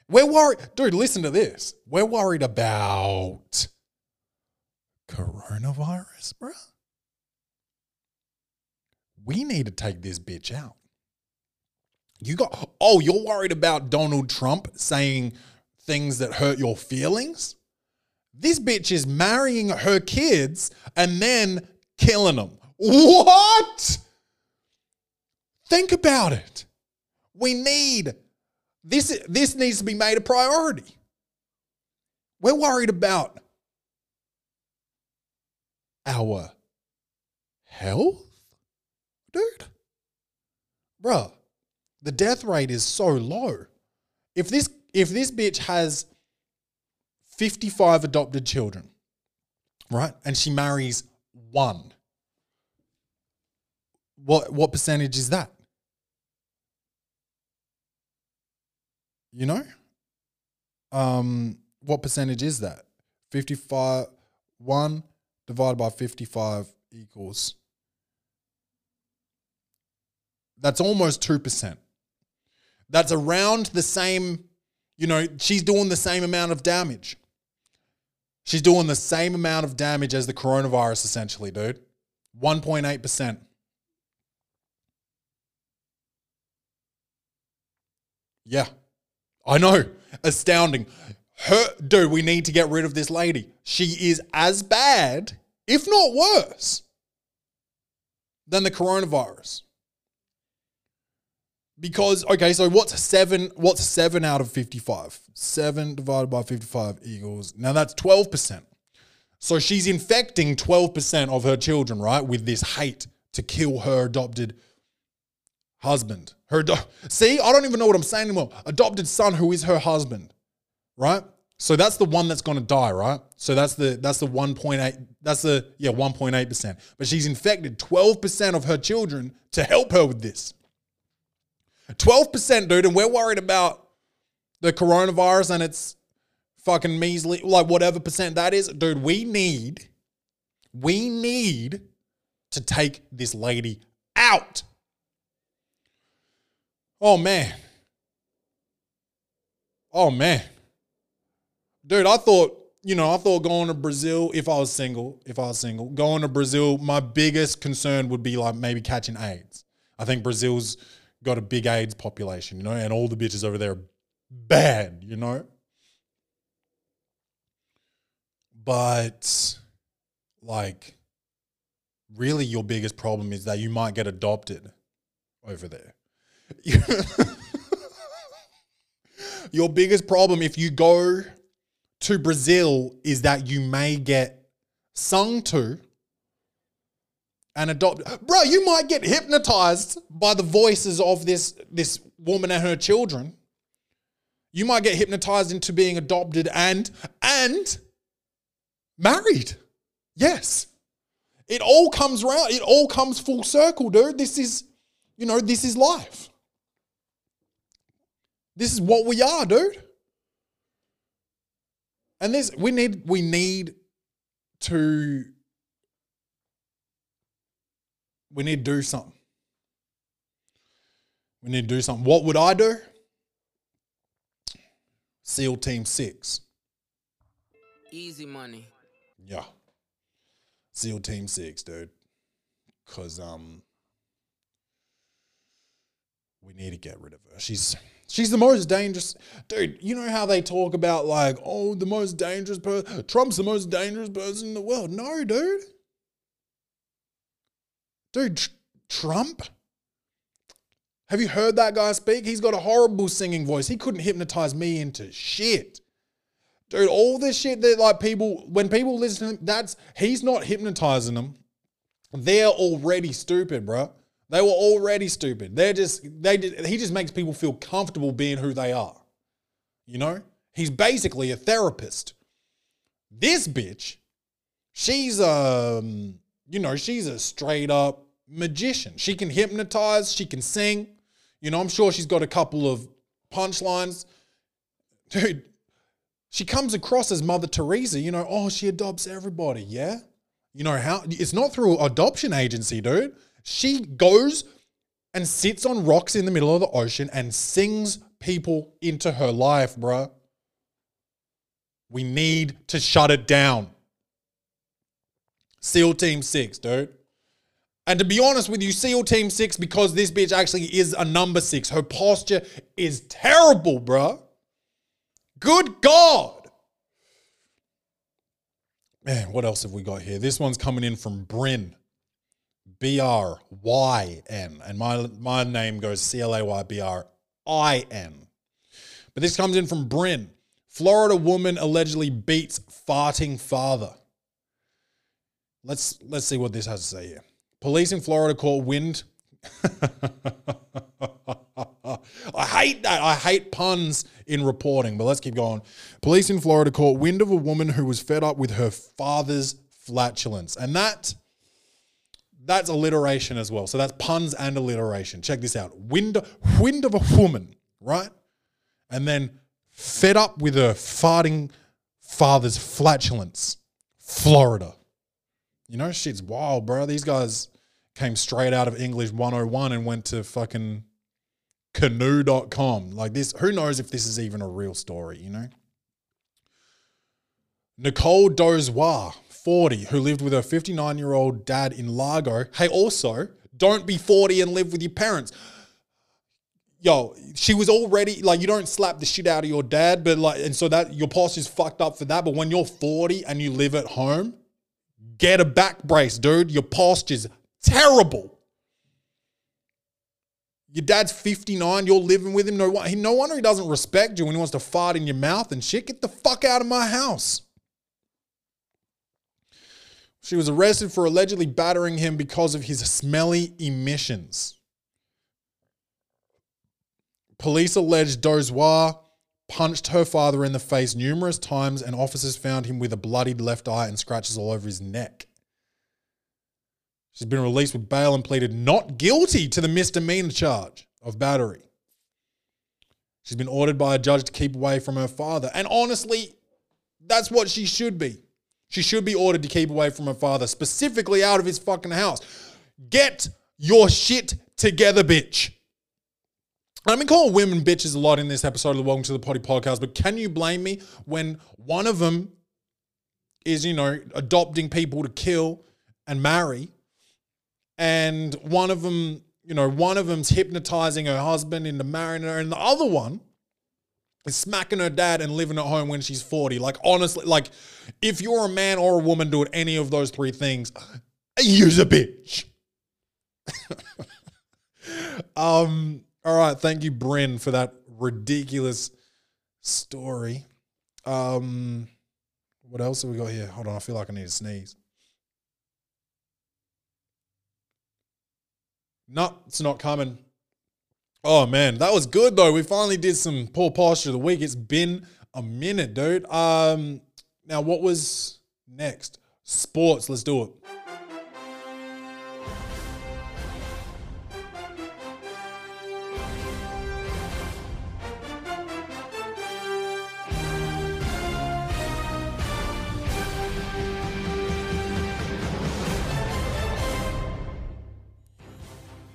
We're worried, dude. Listen to this. We're worried about coronavirus, bro. We need to take this bitch out. You got oh, you're worried about Donald Trump saying things that hurt your feelings? This bitch is marrying her kids and then killing them. What? Think about it. We need this this needs to be made a priority. We're worried about our health, dude. bruh, the death rate is so low. If this if this bitch has 55 adopted children, right? And she marries one. What what percentage is that? You know? Um what percentage is that? 55 1 divided by 55 equals that's almost 2%. That's around the same, you know, she's doing the same amount of damage. She's doing the same amount of damage as the coronavirus, essentially, dude. 1.8%. Yeah. I know. Astounding. Her dude, we need to get rid of this lady. She is as bad, if not worse, than the coronavirus. Because okay, so what's seven? What's seven out of fifty-five? Seven divided by fifty-five equals now that's twelve percent. So she's infecting twelve percent of her children, right, with this hate to kill her adopted husband. Her see, I don't even know what I'm saying anymore. Adopted son, who is her husband, right? So that's the one that's going to die, right? So that's the that's the 1.8 that's the yeah 1.8%. But she's infected 12% of her children to help her with this. 12%, dude, and we're worried about the coronavirus and it's fucking measly, like whatever percent that is. Dude, we need, we need to take this lady out. Oh, man. Oh, man. Dude, I thought, you know, I thought going to Brazil, if I was single, if I was single, going to Brazil, my biggest concern would be like maybe catching AIDS. I think Brazil's got a big AIDS population, you know, and all the bitches over there are bad, you know. But like really your biggest problem is that you might get adopted over there. your biggest problem if you go to Brazil is that you may get sung to and adopt bro you might get hypnotized by the voices of this this woman and her children. You might get hypnotized into being adopted and and married. Yes. It all comes round it all comes full circle dude. This is you know this is life this is what we are dude and this we need we need to we need to do something. We need to do something. What would I do? SEAL Team Six. Easy money. Yeah. SEAL Team Six, dude. Cause um we need to get rid of her. She's she's the most dangerous dude. You know how they talk about like, oh, the most dangerous person Trump's the most dangerous person in the world. No, dude. Dude, Tr- Trump? Have you heard that guy speak? He's got a horrible singing voice. He couldn't hypnotize me into shit. Dude, all this shit that like people, when people listen to him, that's, he's not hypnotizing them. They're already stupid, bro. They were already stupid. They're just, they, just- he just makes people feel comfortable being who they are. You know? He's basically a therapist. This bitch, she's um you know she's a straight up magician she can hypnotize she can sing you know i'm sure she's got a couple of punchlines dude she comes across as mother teresa you know oh she adopts everybody yeah you know how it's not through adoption agency dude she goes and sits on rocks in the middle of the ocean and sings people into her life bruh we need to shut it down SEAL Team 6, dude. And to be honest with you, SEAL Team 6, because this bitch actually is a number six, her posture is terrible, bruh. Good God. Man, what else have we got here? This one's coming in from Bryn. B R Y N. And my, my name goes C L A Y B R I N. But this comes in from Bryn. Florida woman allegedly beats farting father. Let's let's see what this has to say here. Police in Florida caught wind. I hate that. I hate puns in reporting, but let's keep going. Police in Florida caught wind of a woman who was fed up with her father's flatulence. And that that's alliteration as well. So that's puns and alliteration. Check this out. Wind, wind of a woman, right? And then fed up with her farting father's flatulence. Florida. You know, shit's wild, bro. These guys came straight out of English 101 and went to fucking canoe.com. Like this, who knows if this is even a real story, you know? Nicole Dozois, 40, who lived with her 59 year old dad in Largo. Hey, also, don't be 40 and live with your parents. Yo, she was already like, you don't slap the shit out of your dad, but like, and so that your posture's fucked up for that. But when you're 40 and you live at home, get a back brace, dude. Your posture's terrible. Your dad's 59, you're living with him. No, no wonder he doesn't respect you when he wants to fart in your mouth and shit. Get the fuck out of my house. She was arrested for allegedly battering him because of his smelly emissions. Police alleged Dozois punched her father in the face numerous times, and officers found him with a bloodied left eye and scratches all over his neck. She's been released with bail and pleaded not guilty to the misdemeanor charge of battery. She's been ordered by a judge to keep away from her father. And honestly, that's what she should be. She should be ordered to keep away from her father, specifically out of his fucking house. Get your shit together, bitch. I've been calling women bitches a lot in this episode of the Welcome to the Potty podcast, but can you blame me when one of them is, you know, adopting people to kill and marry, and one of them, you know, one of them's hypnotizing her husband into marrying her, and the other one smacking her dad and living at home when she's 40. Like, honestly, like, if you're a man or a woman doing any of those three things, you're a bitch. um, all right, thank you, Bryn, for that ridiculous story. Um, what else have we got here? Hold on, I feel like I need to sneeze. No, it's not coming. Oh man, that was good though. We finally did some poor posture of the week. It's been a minute, dude. Um, now what was next? Sports. Let's do it.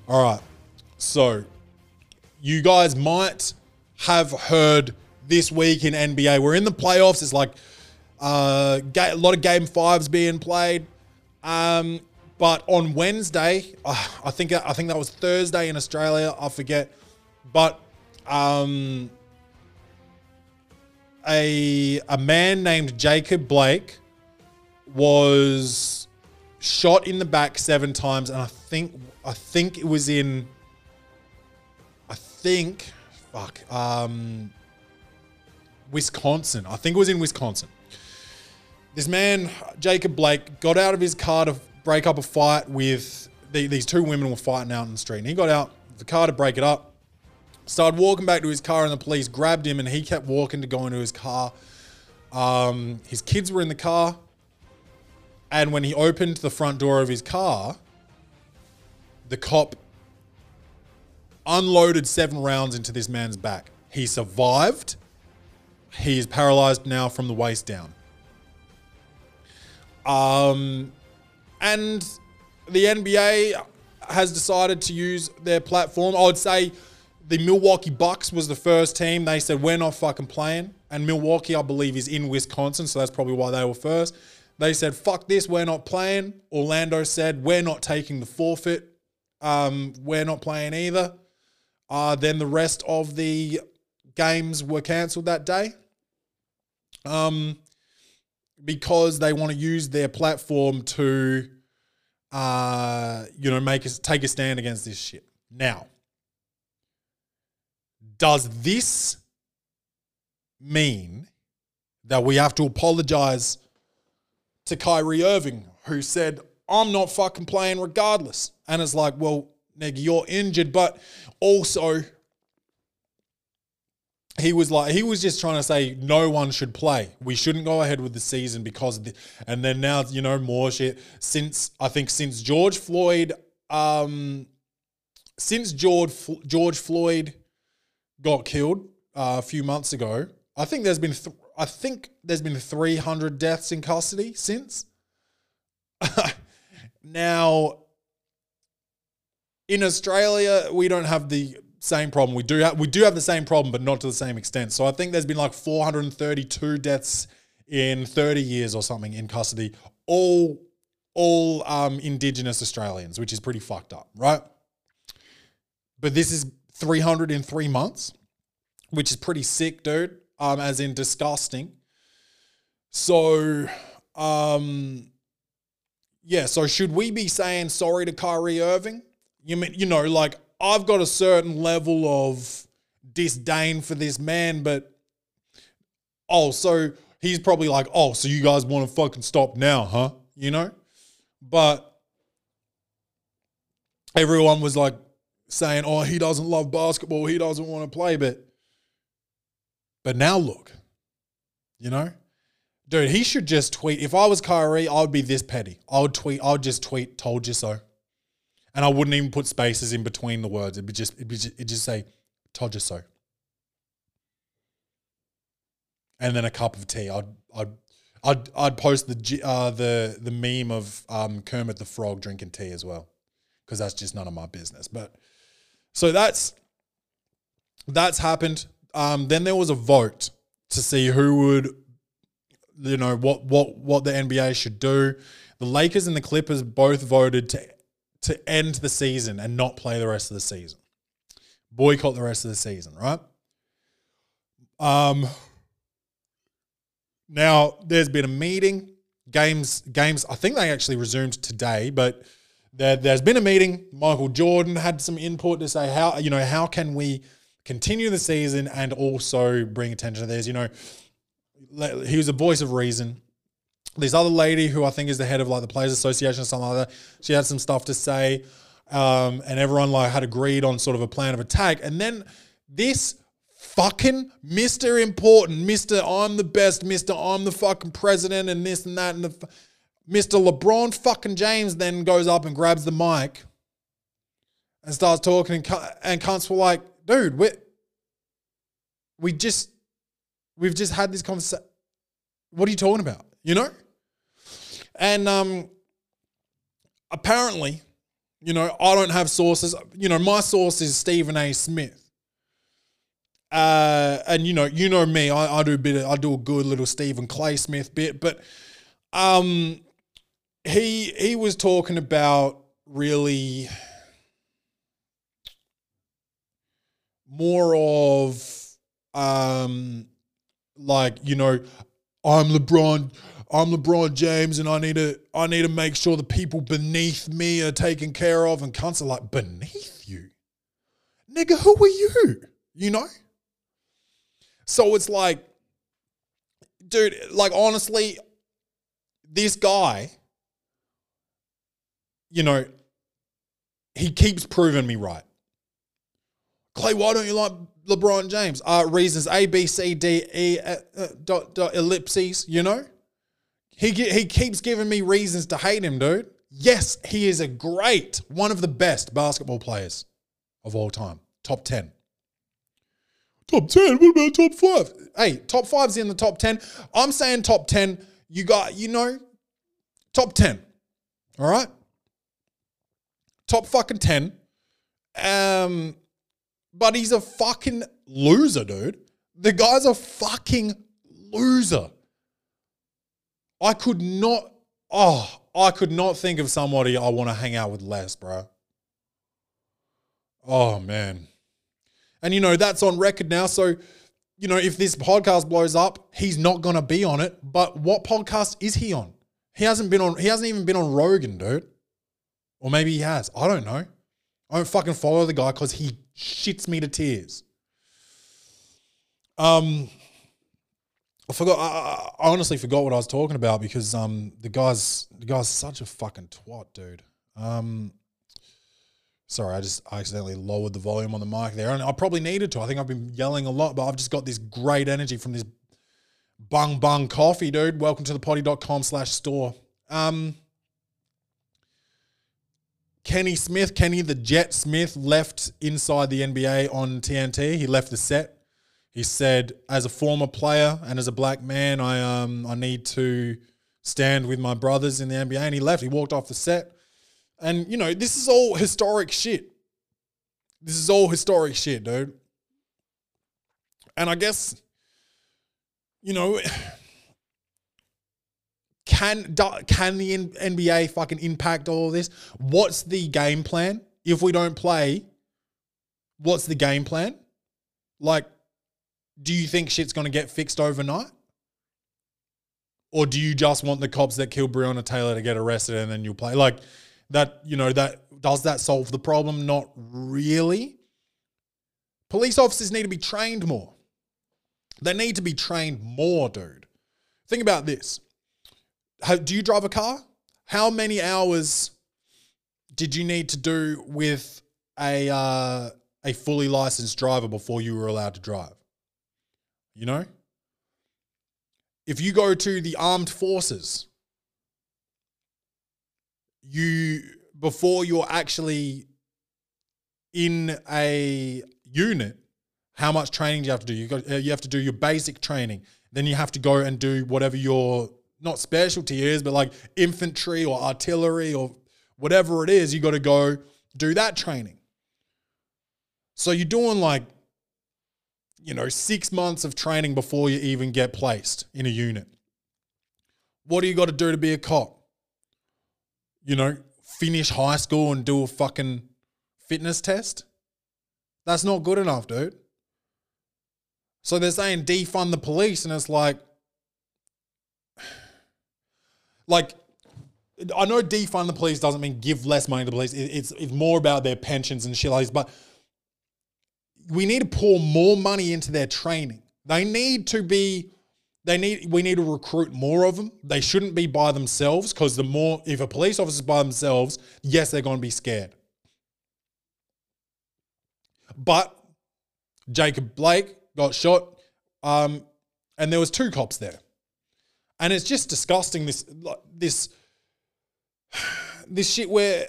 All right. So, you guys might have heard this week in NBA. We're in the playoffs. It's like uh, a lot of game fives being played. Um, but on Wednesday, uh, I think I think that was Thursday in Australia. I forget, but um, a a man named Jacob Blake was shot in the back seven times, and I think I think it was in. Think, fuck, um, Wisconsin. I think it was in Wisconsin. This man, Jacob Blake, got out of his car to break up a fight with the, these two women were fighting out in the street. And he got out the car to break it up. Started walking back to his car, and the police grabbed him, and he kept walking to go into his car. Um, his kids were in the car, and when he opened the front door of his car, the cop unloaded seven rounds into this man's back. He survived. He is paralyzed now from the waist down. Um, and the NBA has decided to use their platform. I would say the Milwaukee Bucks was the first team. They said, We're not fucking playing. And Milwaukee, I believe, is in Wisconsin, so that's probably why they were first. They said, Fuck this, we're not playing. Orlando said, We're not taking the forfeit. Um, we're not playing either. Uh, then the rest of the games were cancelled that day. Um, because they want to use their platform to, uh, you know, make take a stand against this shit. Now, does this mean that we have to apologize to Kyrie Irving, who said, I'm not fucking playing regardless? And it's like, well, nigga, you're injured, but also he was like he was just trying to say no one should play. We shouldn't go ahead with the season because the, and then now you know more shit since I think since George Floyd um since George George Floyd got killed uh, a few months ago. I think there's been th- I think there's been 300 deaths in custody since. now in Australia, we don't have the same problem. We do have we do have the same problem, but not to the same extent. So I think there's been like 432 deaths in 30 years or something in custody, all all um, Indigenous Australians, which is pretty fucked up, right? But this is 300 in three months, which is pretty sick, dude. Um, as in disgusting. So, um, yeah. So should we be saying sorry to Kyrie Irving? You mean you know, like I've got a certain level of disdain for this man, but oh, so he's probably like, oh, so you guys want to fucking stop now, huh? You know, but everyone was like saying, oh, he doesn't love basketball, he doesn't want to play, but but now look, you know. Dude, he should just tweet. If I was Kyrie, I would be this petty. I would tweet. I would just tweet, "Told you so," and I wouldn't even put spaces in between the words. It'd be just, it'd, be just, it'd just say, "Told you so," and then a cup of tea. I'd, I'd, I'd, I'd post the uh, the the meme of um, Kermit the Frog drinking tea as well, because that's just none of my business. But so that's that's happened. Um, then there was a vote to see who would you know what what what the NBA should do. The Lakers and the Clippers both voted to to end the season and not play the rest of the season. Boycott the rest of the season, right? Um now there's been a meeting. Games games I think they actually resumed today, but there, there's been a meeting. Michael Jordan had some input to say how you know how can we continue the season and also bring attention to this. You know, he was a voice of reason. This other lady, who I think is the head of like the Players Association or something like that, she had some stuff to say, um, and everyone like had agreed on sort of a plan of attack. And then this fucking Mister Important, Mister I'm the best, Mister I'm the fucking president, and this and that, and the Mister LeBron fucking James then goes up and grabs the mic and starts talking, and, and cunts were like, dude, we we just we've just had this conversation. What are you talking about? You know? And um apparently, you know, I don't have sources. You know, my source is Stephen A. Smith. Uh, and you know, you know me, I, I do a bit of, I do a good little Stephen Clay Smith bit, but um he he was talking about really more of um like you know I'm LeBron I'm LeBron James and I need to I need to make sure the people beneath me are taken care of and cunts are like beneath you nigga who are you you know so it's like dude like honestly this guy you know he keeps proving me right Clay, why don't you like LeBron James? Uh, reasons A, B, C, D, E, uh, uh, dot, dot, ellipses, you know? He, he keeps giving me reasons to hate him, dude. Yes, he is a great, one of the best basketball players of all time. Top 10. Top 10? What about top 5? Hey, top 5's in the top 10. I'm saying top 10. You got, you know, top 10. All right? Top fucking 10. Um, but he's a fucking loser, dude. The guy's a fucking loser. I could not, oh, I could not think of somebody I want to hang out with less, bro. Oh, man. And, you know, that's on record now. So, you know, if this podcast blows up, he's not going to be on it. But what podcast is he on? He hasn't been on, he hasn't even been on Rogan, dude. Or maybe he has. I don't know. I don't fucking follow the guy because he shits me to tears. Um, I forgot. I, I honestly forgot what I was talking about because um the guy's the guy's such a fucking twat, dude. Um, Sorry, I just accidentally lowered the volume on the mic there. And I probably needed to. I think I've been yelling a lot, but I've just got this great energy from this bung bung coffee, dude. Welcome to the potty.com slash store. Um, Kenny Smith, Kenny the Jet Smith, left inside the NBA on TNT. He left the set. He said, as a former player and as a black man, I um I need to stand with my brothers in the NBA. And he left. He walked off the set. And you know, this is all historic shit. This is all historic shit, dude. And I guess, you know, can can the NBA fucking impact all this? What's the game plan if we don't play? What's the game plan? Like, do you think shit's gonna get fixed overnight? Or do you just want the cops that killed Breonna Taylor to get arrested and then you'll play? Like that, you know, that does that solve the problem? Not really. Police officers need to be trained more. They need to be trained more, dude. Think about this. How, do you drive a car? How many hours did you need to do with a uh, a fully licensed driver before you were allowed to drive? You know? If you go to the armed forces, you before you're actually in a unit, how much training do you have to do? You got uh, you have to do your basic training. Then you have to go and do whatever your not specialty is, but like infantry or artillery or whatever it is, you got to go do that training. So you're doing like you know, 6 months of training before you even get placed in a unit. What do you got to do to be a cop? You know, finish high school and do a fucking fitness test? That's not good enough, dude. So they're saying defund the police, and it's like, like, I know defund the police doesn't mean give less money to the police. It's it's more about their pensions and shit like this. But we need to pour more money into their training. They need to be. They need. We need to recruit more of them. They shouldn't be by themselves because the more, if a police officer's by themselves, yes, they're going to be scared. But Jacob Blake got shot, um, and there was two cops there, and it's just disgusting. This this this shit where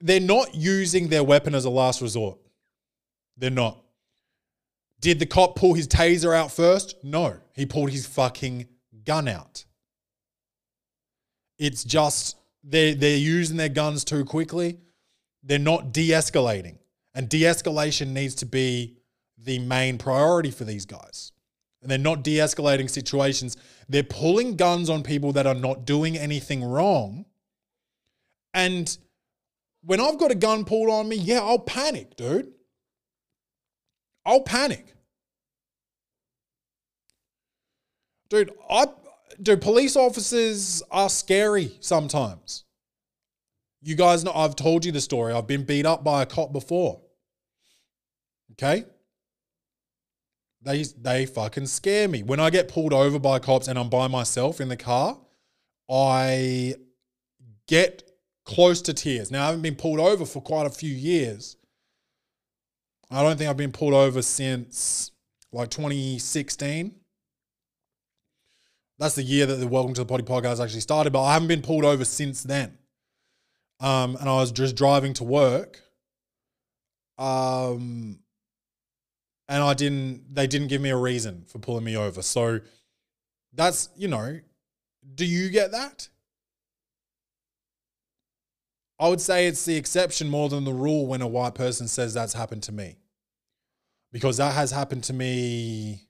they're not using their weapon as a last resort. They're not. Did the cop pull his taser out first? No, he pulled his fucking gun out. It's just they're they're using their guns too quickly. They're not de-escalating, and de-escalation needs to be the main priority for these guys. And they're not de-escalating situations. They're pulling guns on people that are not doing anything wrong. And when I've got a gun pulled on me, yeah, I'll panic, dude. I'll panic. Dude, I do police officers are scary sometimes. You guys know I've told you the story. I've been beat up by a cop before. Okay? They they fucking scare me. When I get pulled over by cops and I'm by myself in the car, I get close to tears. Now I haven't been pulled over for quite a few years. I don't think I've been pulled over since like 2016. That's the year that the Welcome to the Party podcast actually started, but I haven't been pulled over since then. Um, and I was just driving to work. Um, and I didn't, they didn't give me a reason for pulling me over. So that's, you know, do you get that? I would say it's the exception more than the rule when a white person says that's happened to me. Because that has happened to me,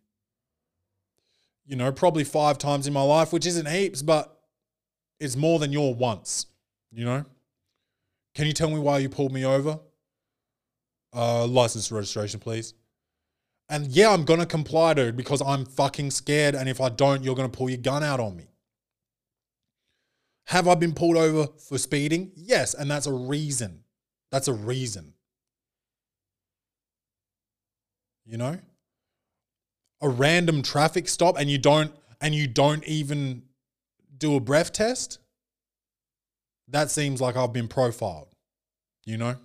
you know, probably five times in my life, which isn't heaps, but it's more than your once, you know? Can you tell me why you pulled me over? Uh, license registration, please. And yeah, I'm gonna comply, dude, because I'm fucking scared. And if I don't, you're gonna pull your gun out on me. Have I been pulled over for speeding? Yes, and that's a reason. That's a reason. You know? A random traffic stop and you don't and you don't even do a breath test? That seems like I've been profiled. You know?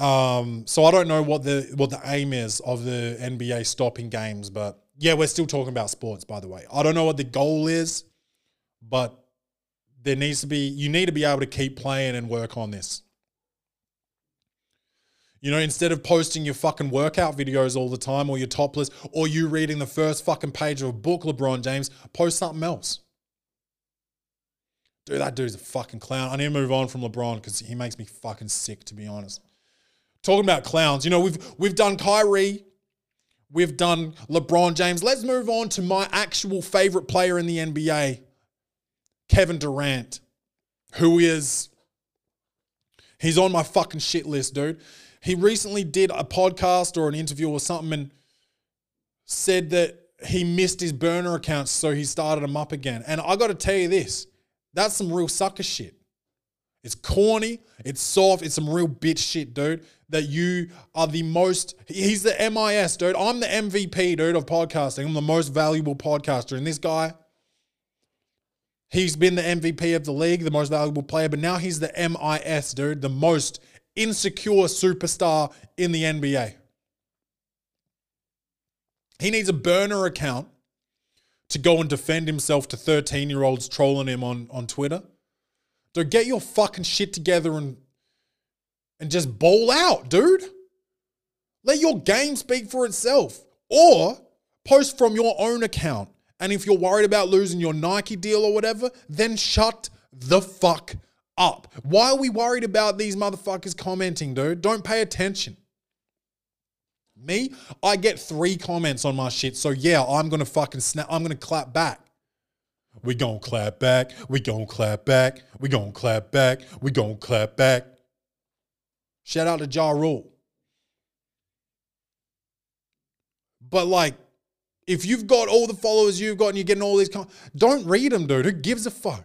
Um, so I don't know what the what the aim is of the NBA stopping games, but yeah, we're still talking about sports, by the way. I don't know what the goal is, but there needs to be you need to be able to keep playing and work on this. You know, instead of posting your fucking workout videos all the time or your topless or you reading the first fucking page of a book, LeBron James, post something else. Dude, that dude's a fucking clown. I need to move on from LeBron because he makes me fucking sick, to be honest. Talking about clowns, you know, we've we've done Kyrie, we've done LeBron James. Let's move on to my actual favorite player in the NBA, Kevin Durant, who is he's on my fucking shit list, dude. He recently did a podcast or an interview or something and said that he missed his burner accounts, so he started them up again. And I got to tell you this, that's some real sucker shit. It's corny, it's soft, it's some real bitch shit, dude. That you are the most, he's the MIS, dude. I'm the MVP, dude, of podcasting. I'm the most valuable podcaster. And this guy, he's been the MVP of the league, the most valuable player, but now he's the MIS, dude, the most insecure superstar in the NBA. He needs a burner account to go and defend himself to 13 year olds trolling him on, on Twitter. Dude, get your fucking shit together and and just bowl out, dude. Let your game speak for itself. Or post from your own account. And if you're worried about losing your Nike deal or whatever, then shut the fuck up. Why are we worried about these motherfuckers commenting, dude? Don't pay attention. Me, I get three comments on my shit. So yeah, I'm gonna fucking snap, I'm gonna clap back. We gonna clap back, we gonna clap back, we gonna clap back, we gonna clap back. Shout out to Ja Rule. But like, if you've got all the followers you've got and you're getting all these, com- don't read them, dude. Who gives a fuck?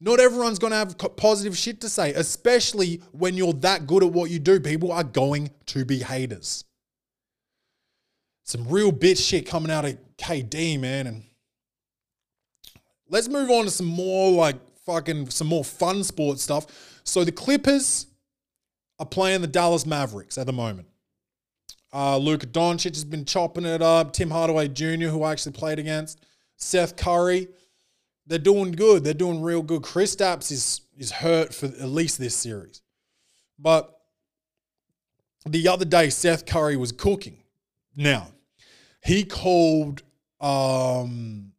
Not everyone's going to have positive shit to say, especially when you're that good at what you do. People are going to be haters. Some real bitch shit coming out of KD, man. And let's move on to some more like fucking some more fun sports stuff. So the Clippers are playing the Dallas Mavericks at the moment. Uh, Luka Doncic has been chopping it up. Tim Hardaway Jr., who I actually played against. Seth Curry. They're doing good. They're doing real good. Kristaps is is hurt for at least this series. But the other day, Seth Curry was cooking. Now, he called um,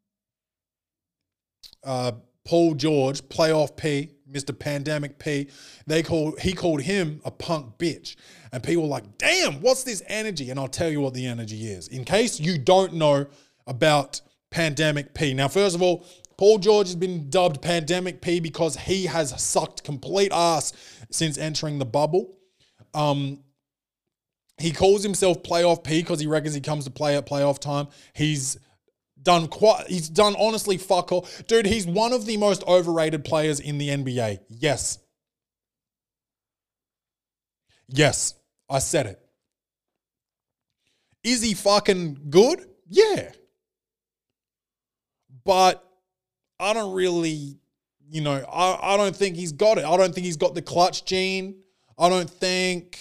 uh, Paul George, playoff P, Mr. Pandemic P. They called he called him a punk bitch. And people were like, damn, what's this energy? And I'll tell you what the energy is. In case you don't know about Pandemic P. Now, first of all, Paul George has been dubbed Pandemic P because he has sucked complete ass since entering the bubble. Um, he calls himself playoff P because he reckons he comes to play at playoff time. He's done quite he's done honestly fuck all. Dude, he's one of the most overrated players in the NBA. Yes. Yes, I said it. Is he fucking good? Yeah. But I don't really, you know, I, I don't think he's got it. I don't think he's got the clutch gene. I don't think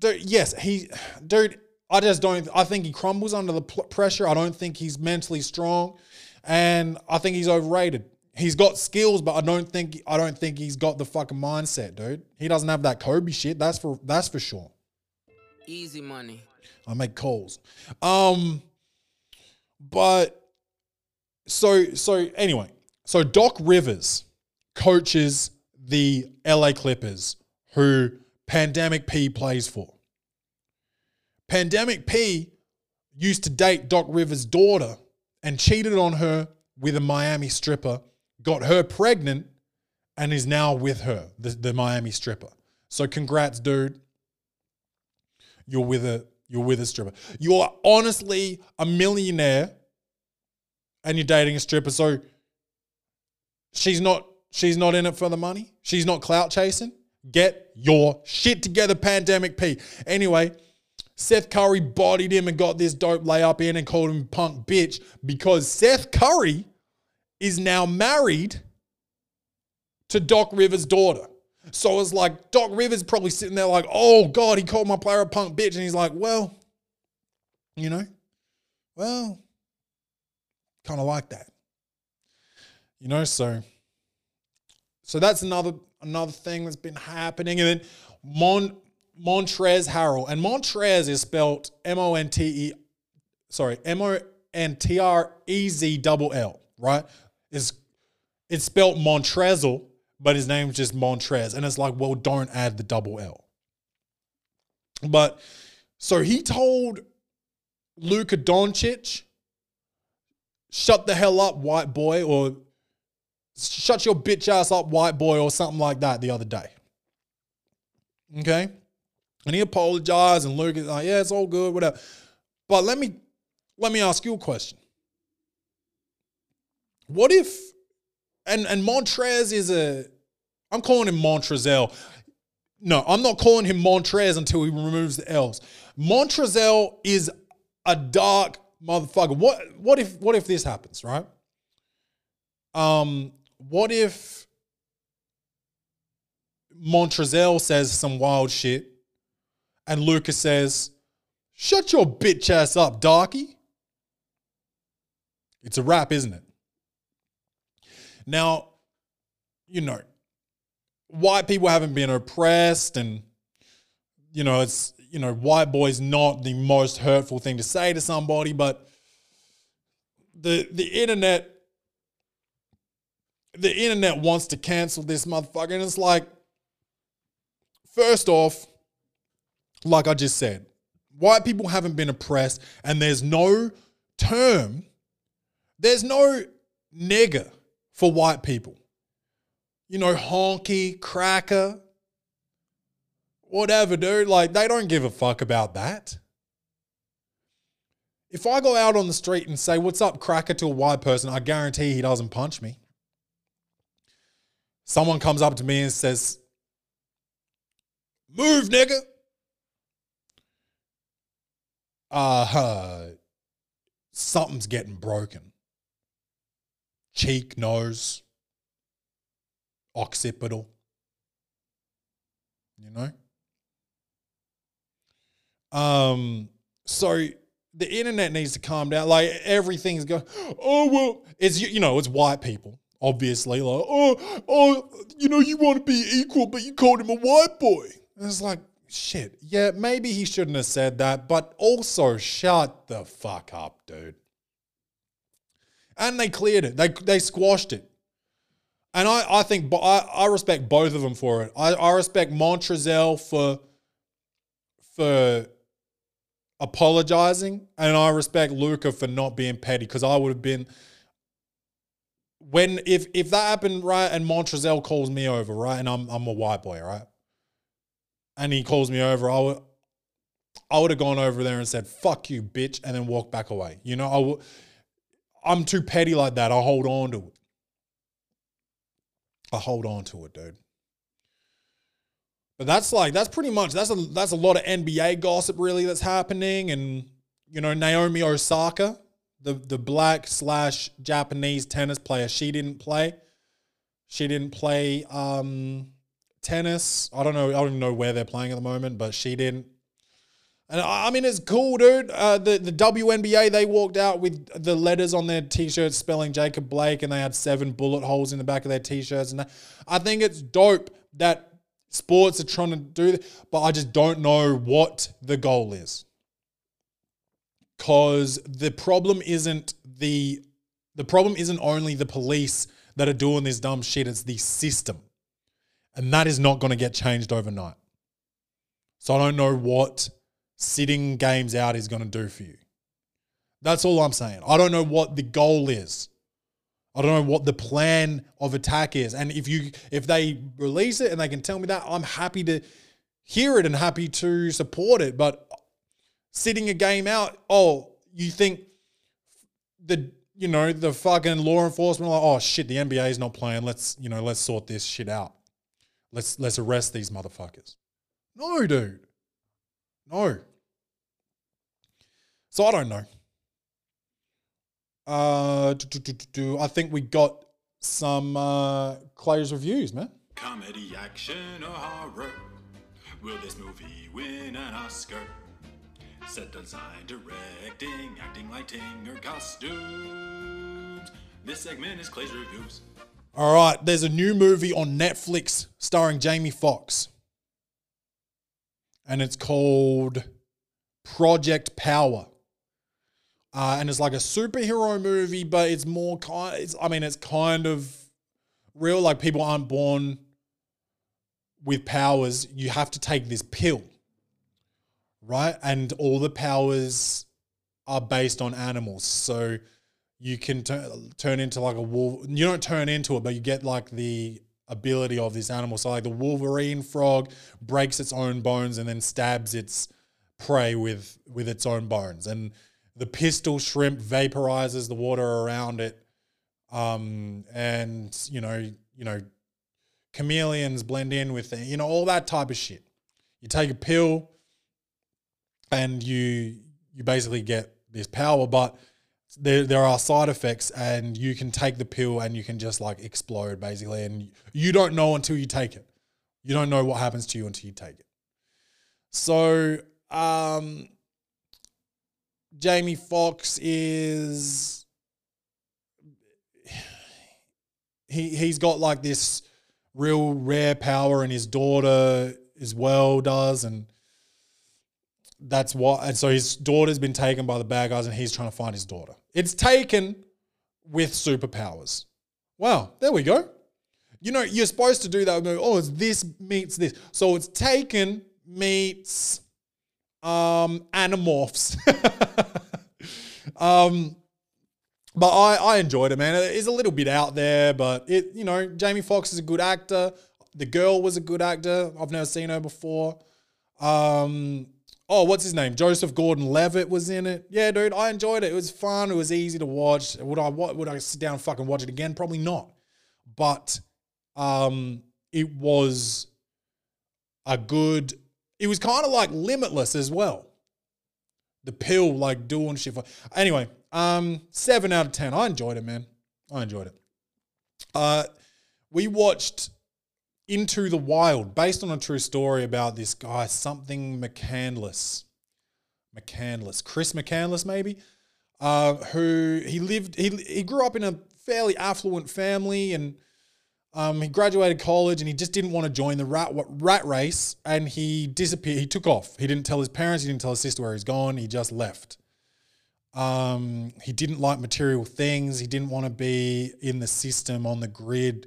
dude, yes, he, dude, I just don't. I think he crumbles under the pressure. I don't think he's mentally strong, and I think he's overrated. He's got skills, but I don't think I don't think he's got the fucking mindset, dude. He doesn't have that Kobe shit. That's for that's for sure. Easy money. I make calls. Um, but so so anyway, so Doc Rivers coaches the LA Clippers, who Pandemic P plays for. Pandemic P used to date Doc Rivers' daughter and cheated on her with a Miami stripper, got her pregnant, and is now with her, the, the Miami stripper. So congrats, dude. You're with a you're with a stripper. You're honestly a millionaire and you're dating a stripper. So she's not she's not in it for the money. She's not clout chasing. Get your shit together, pandemic P. Anyway, Seth Curry bodied him and got this dope layup in and called him punk bitch because Seth Curry is now married to Doc Rivers' daughter. So it's like Doc Rivers probably sitting there like, oh God, he called my player a punk bitch. And he's like, well, you know, well, kind of like that. You know, so so that's another another thing that's been happening. And then Mon Montrez Harrell. And Montrez is spelled M-O-N-T-E, sorry, M-O-N-T-R-E-Z double L, right? Is it's spelled Montrezl, but his name's just Montrez. And it's like, well, don't add the double L. But so he told Luka Doncic, shut the hell up, white boy, or shut your bitch ass up, white boy, or something like that the other day. Okay? And he apologized, and Luke is like, yeah, it's all good, whatever. But let me let me ask you a question. What if and and Montrez is a I'm calling him Montrezel. No, I'm not calling him Montrez until he removes the L's. Montrezel is a dark motherfucker. What what if what if this happens, right? Um, what if Montrezel says some wild shit and Lucas says, Shut your bitch ass up, darky. It's a rap, isn't it? Now, you know, white people haven't been oppressed and you know, it's you know, white boy's not the most hurtful thing to say to somebody, but the the internet the internet wants to cancel this motherfucker. And it's like, first off, like I just said, white people haven't been oppressed, and there's no term, there's no nigger for white people. You know, honky, cracker, whatever, dude. Like, they don't give a fuck about that. If I go out on the street and say, What's up, cracker, to a white person, I guarantee he doesn't punch me. Someone comes up to me and says, Move, nigga. Uh, something's getting broken. Cheek, nose, occipital. You know? Um, so the internet needs to calm down. Like everything's going, oh well, it's you know, it's white people, obviously. Like, oh, oh, you know, you want to be equal, but you called him a white boy. And it's like, shit, yeah, maybe he shouldn't have said that, but also shut the fuck up, dude. And they cleared it. They they squashed it. And I, I think I, I respect both of them for it. I, I respect Montrezl for for apologizing, and I respect Luka for not being petty because I would have been when if if that happened right and Montrezl calls me over right and I'm I'm a white boy right and he calls me over I would I would have gone over there and said fuck you bitch and then walked back away. You know I would I'm too petty like that. I hold on to it. I hold on to it dude but that's like that's pretty much that's a that's a lot of NBA gossip really that's happening and you know Naomi Osaka the the black slash Japanese tennis player. She didn't play. She didn't play um, tennis. I don't know. I don't even know where they're playing at the moment, but she didn't. And I I mean, it's cool, dude. Uh, the the WNBA they walked out with the letters on their t-shirts spelling Jacob Blake, and they had seven bullet holes in the back of their t-shirts. And. I think it's dope that sports are trying to do that, but I just don't know what the goal is. Because the problem isn't the the problem isn't only the police that are doing this dumb shit it's the system. And that is not going to get changed overnight. So i don't know what sitting games out is going to do for you. That's all i'm saying. I don't know what the goal is i don't know what the plan of attack is and if you if they release it and they can tell me that i'm happy to hear it and happy to support it but sitting a game out, oh, you think the you know the fucking law enforcement like, oh shit, the NBA is not playing. Let's you know let's sort this shit out. Let's let's arrest these motherfuckers. No, dude. No. So I don't know. Uh, do, do, do, do, I think we got some uh, Clay's reviews, man. Comedy, action, or horror? Will this movie win an Oscar? Set design, directing, acting, lighting, or costumes? This segment is Clay's Reviews. All right, there's a new movie on Netflix starring Jamie Foxx. And it's called Project Power. Uh, and it's like a superhero movie, but it's more kind it's I mean, it's kind of real. Like people aren't born with powers. You have to take this pill. Right? And all the powers are based on animals. So you can turn turn into like a wolf. You don't turn into it, but you get like the ability of this animal. So like the Wolverine frog breaks its own bones and then stabs its prey with with its own bones, and the pistol shrimp vaporizes the water around it. Um, and you know, you know, chameleons blend in with it, you know, all that type of shit. You take a pill and you you basically get this power, but there there are side effects and you can take the pill and you can just like explode basically and you don't know until you take it. You don't know what happens to you until you take it. So um Jamie Foxx is he he's got like this real rare power and his daughter as well does and that's what and so his daughter's been taken by the bad guys and he's trying to find his daughter. It's taken with superpowers. Wow there we go. You know you're supposed to do that oh it's this meets this. So it's taken meets um animorphs um but I, I enjoyed it, man. It is a little bit out there, but it, you know, Jamie Foxx is a good actor. The girl was a good actor. I've never seen her before. Um, oh, what's his name? Joseph Gordon-Levitt was in it. Yeah, dude, I enjoyed it. It was fun. It was easy to watch. Would I would I sit down and fucking watch it again? Probably not. But um, it was a good. It was kind of like Limitless as well. The pill, like doing shit. For, anyway, um, seven out of ten. I enjoyed it, man. I enjoyed it. Uh, we watched Into the Wild, based on a true story about this guy, something McCandless, McCandless, Chris McCandless, maybe, uh, who he lived. He he grew up in a fairly affluent family, and um, he graduated college, and he just didn't want to join the rat rat race, and he disappeared. He took off. He didn't tell his parents. He didn't tell his sister where he's gone. He just left. Um, he didn't like material things. He didn't want to be in the system on the grid.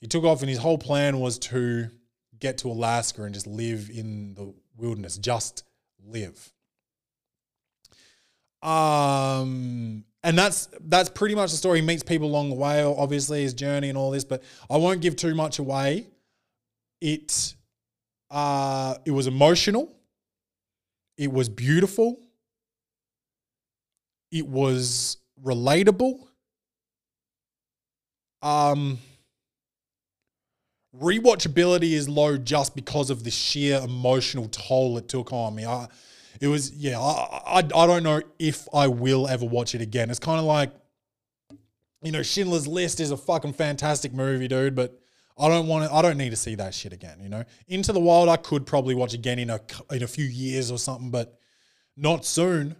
He took off, and his whole plan was to get to Alaska and just live in the wilderness, just live. Um, and that's that's pretty much the story. He meets people along the way, obviously his journey and all this, but I won't give too much away. It uh, it was emotional. It was beautiful it was relatable. Um, rewatchability is low just because of the sheer emotional toll it took on me. I, it was yeah. I, I I don't know if I will ever watch it again. It's kind of like, you know, Schindler's List is a fucking fantastic movie, dude, but. I don't want to. I don't need to see that shit again. You know, Into the Wild, I could probably watch again in a in a few years or something, but not soon.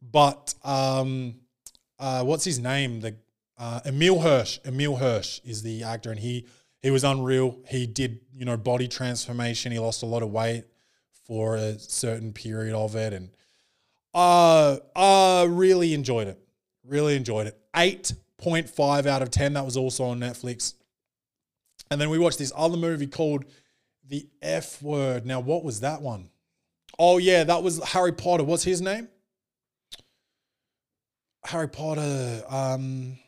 But um, uh, what's his name? The uh, Emile Hirsch. Emile Hirsch is the actor, and he he was unreal. He did you know body transformation. He lost a lot of weight for a certain period of it, and uh, uh really enjoyed it. Really enjoyed it. Eight point five out of ten. That was also on Netflix. And then we watched this other movie called The F Word. Now, what was that one? Oh yeah, that was Harry Potter. What's his name? Harry Potter. Um,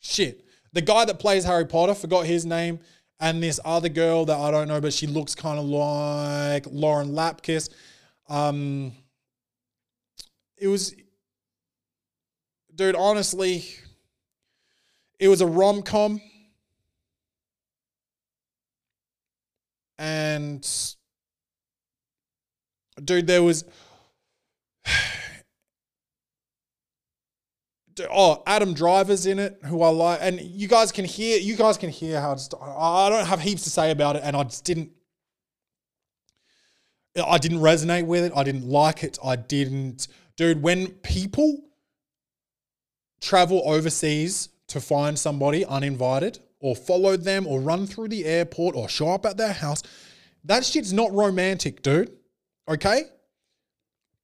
shit. The guy that plays Harry Potter, forgot his name, and this other girl that I don't know, but she looks kind of like Lauren Lapkus. Um, it was, dude, honestly, it was a rom com. And, dude, there was oh, Adam Driver's in it, who I like, and you guys can hear. You guys can hear how just, I don't have heaps to say about it, and I just didn't. I didn't resonate with it. I didn't like it. I didn't, dude. When people travel overseas to find somebody uninvited, or follow them, or run through the airport, or show up at their house, that shit's not romantic, dude. Okay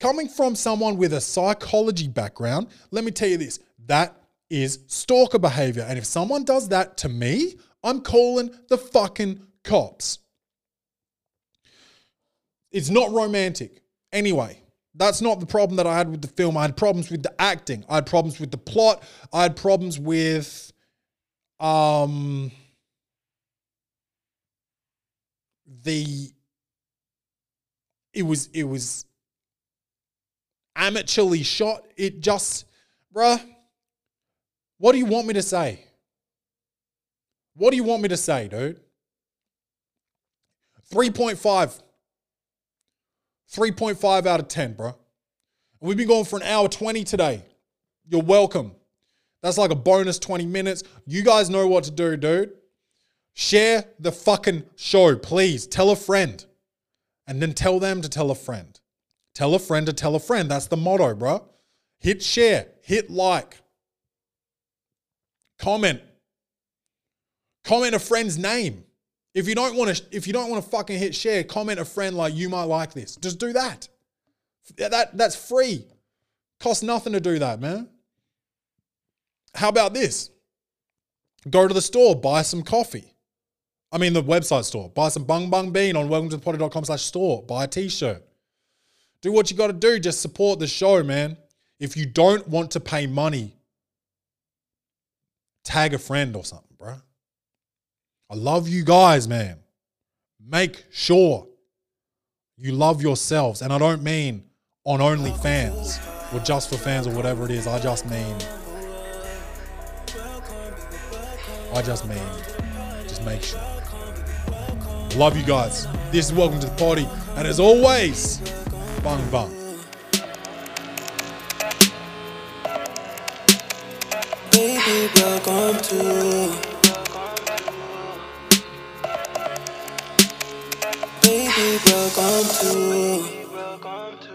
coming from someone with a psychology background, let me tell you this that is stalker behavior. And if someone does that to me, I'm calling the fucking cops. It's not romantic. Anyway, that's not the problem that I had with the film. I had problems with the acting. I had problems with the plot. I had problems with um the it was it was amateurly shot. It just, bruh, what do you want me to say? What do you want me to say, dude? 3.5. 3.5 out of 10, bro. We've been going for an hour 20 today. You're welcome. That's like a bonus 20 minutes. You guys know what to do, dude. Share the fucking show, please. Tell a friend. And then tell them to tell a friend. Tell a friend to tell a friend. That's the motto, bro. Hit share, hit like, comment, comment a friend's name. If you don't want to, if you don't want to fucking hit share, comment a friend like you might like this. Just do that. That that's free. Costs nothing to do that, man. How about this? Go to the store, buy some coffee. I mean the website store. Buy some bung bung bean on welcome to the slash store. Buy a t-shirt. Do what you got to do. Just support the show, man. If you don't want to pay money, tag a friend or something, bro. I love you guys, man. Make sure you love yourselves. And I don't mean on OnlyFans or just for fans or whatever it is. I just mean, I just mean, just make sure. Love you guys. This is Welcome to the Party. And as always, bang bang. Baby, welcome to. Baby, welcome to.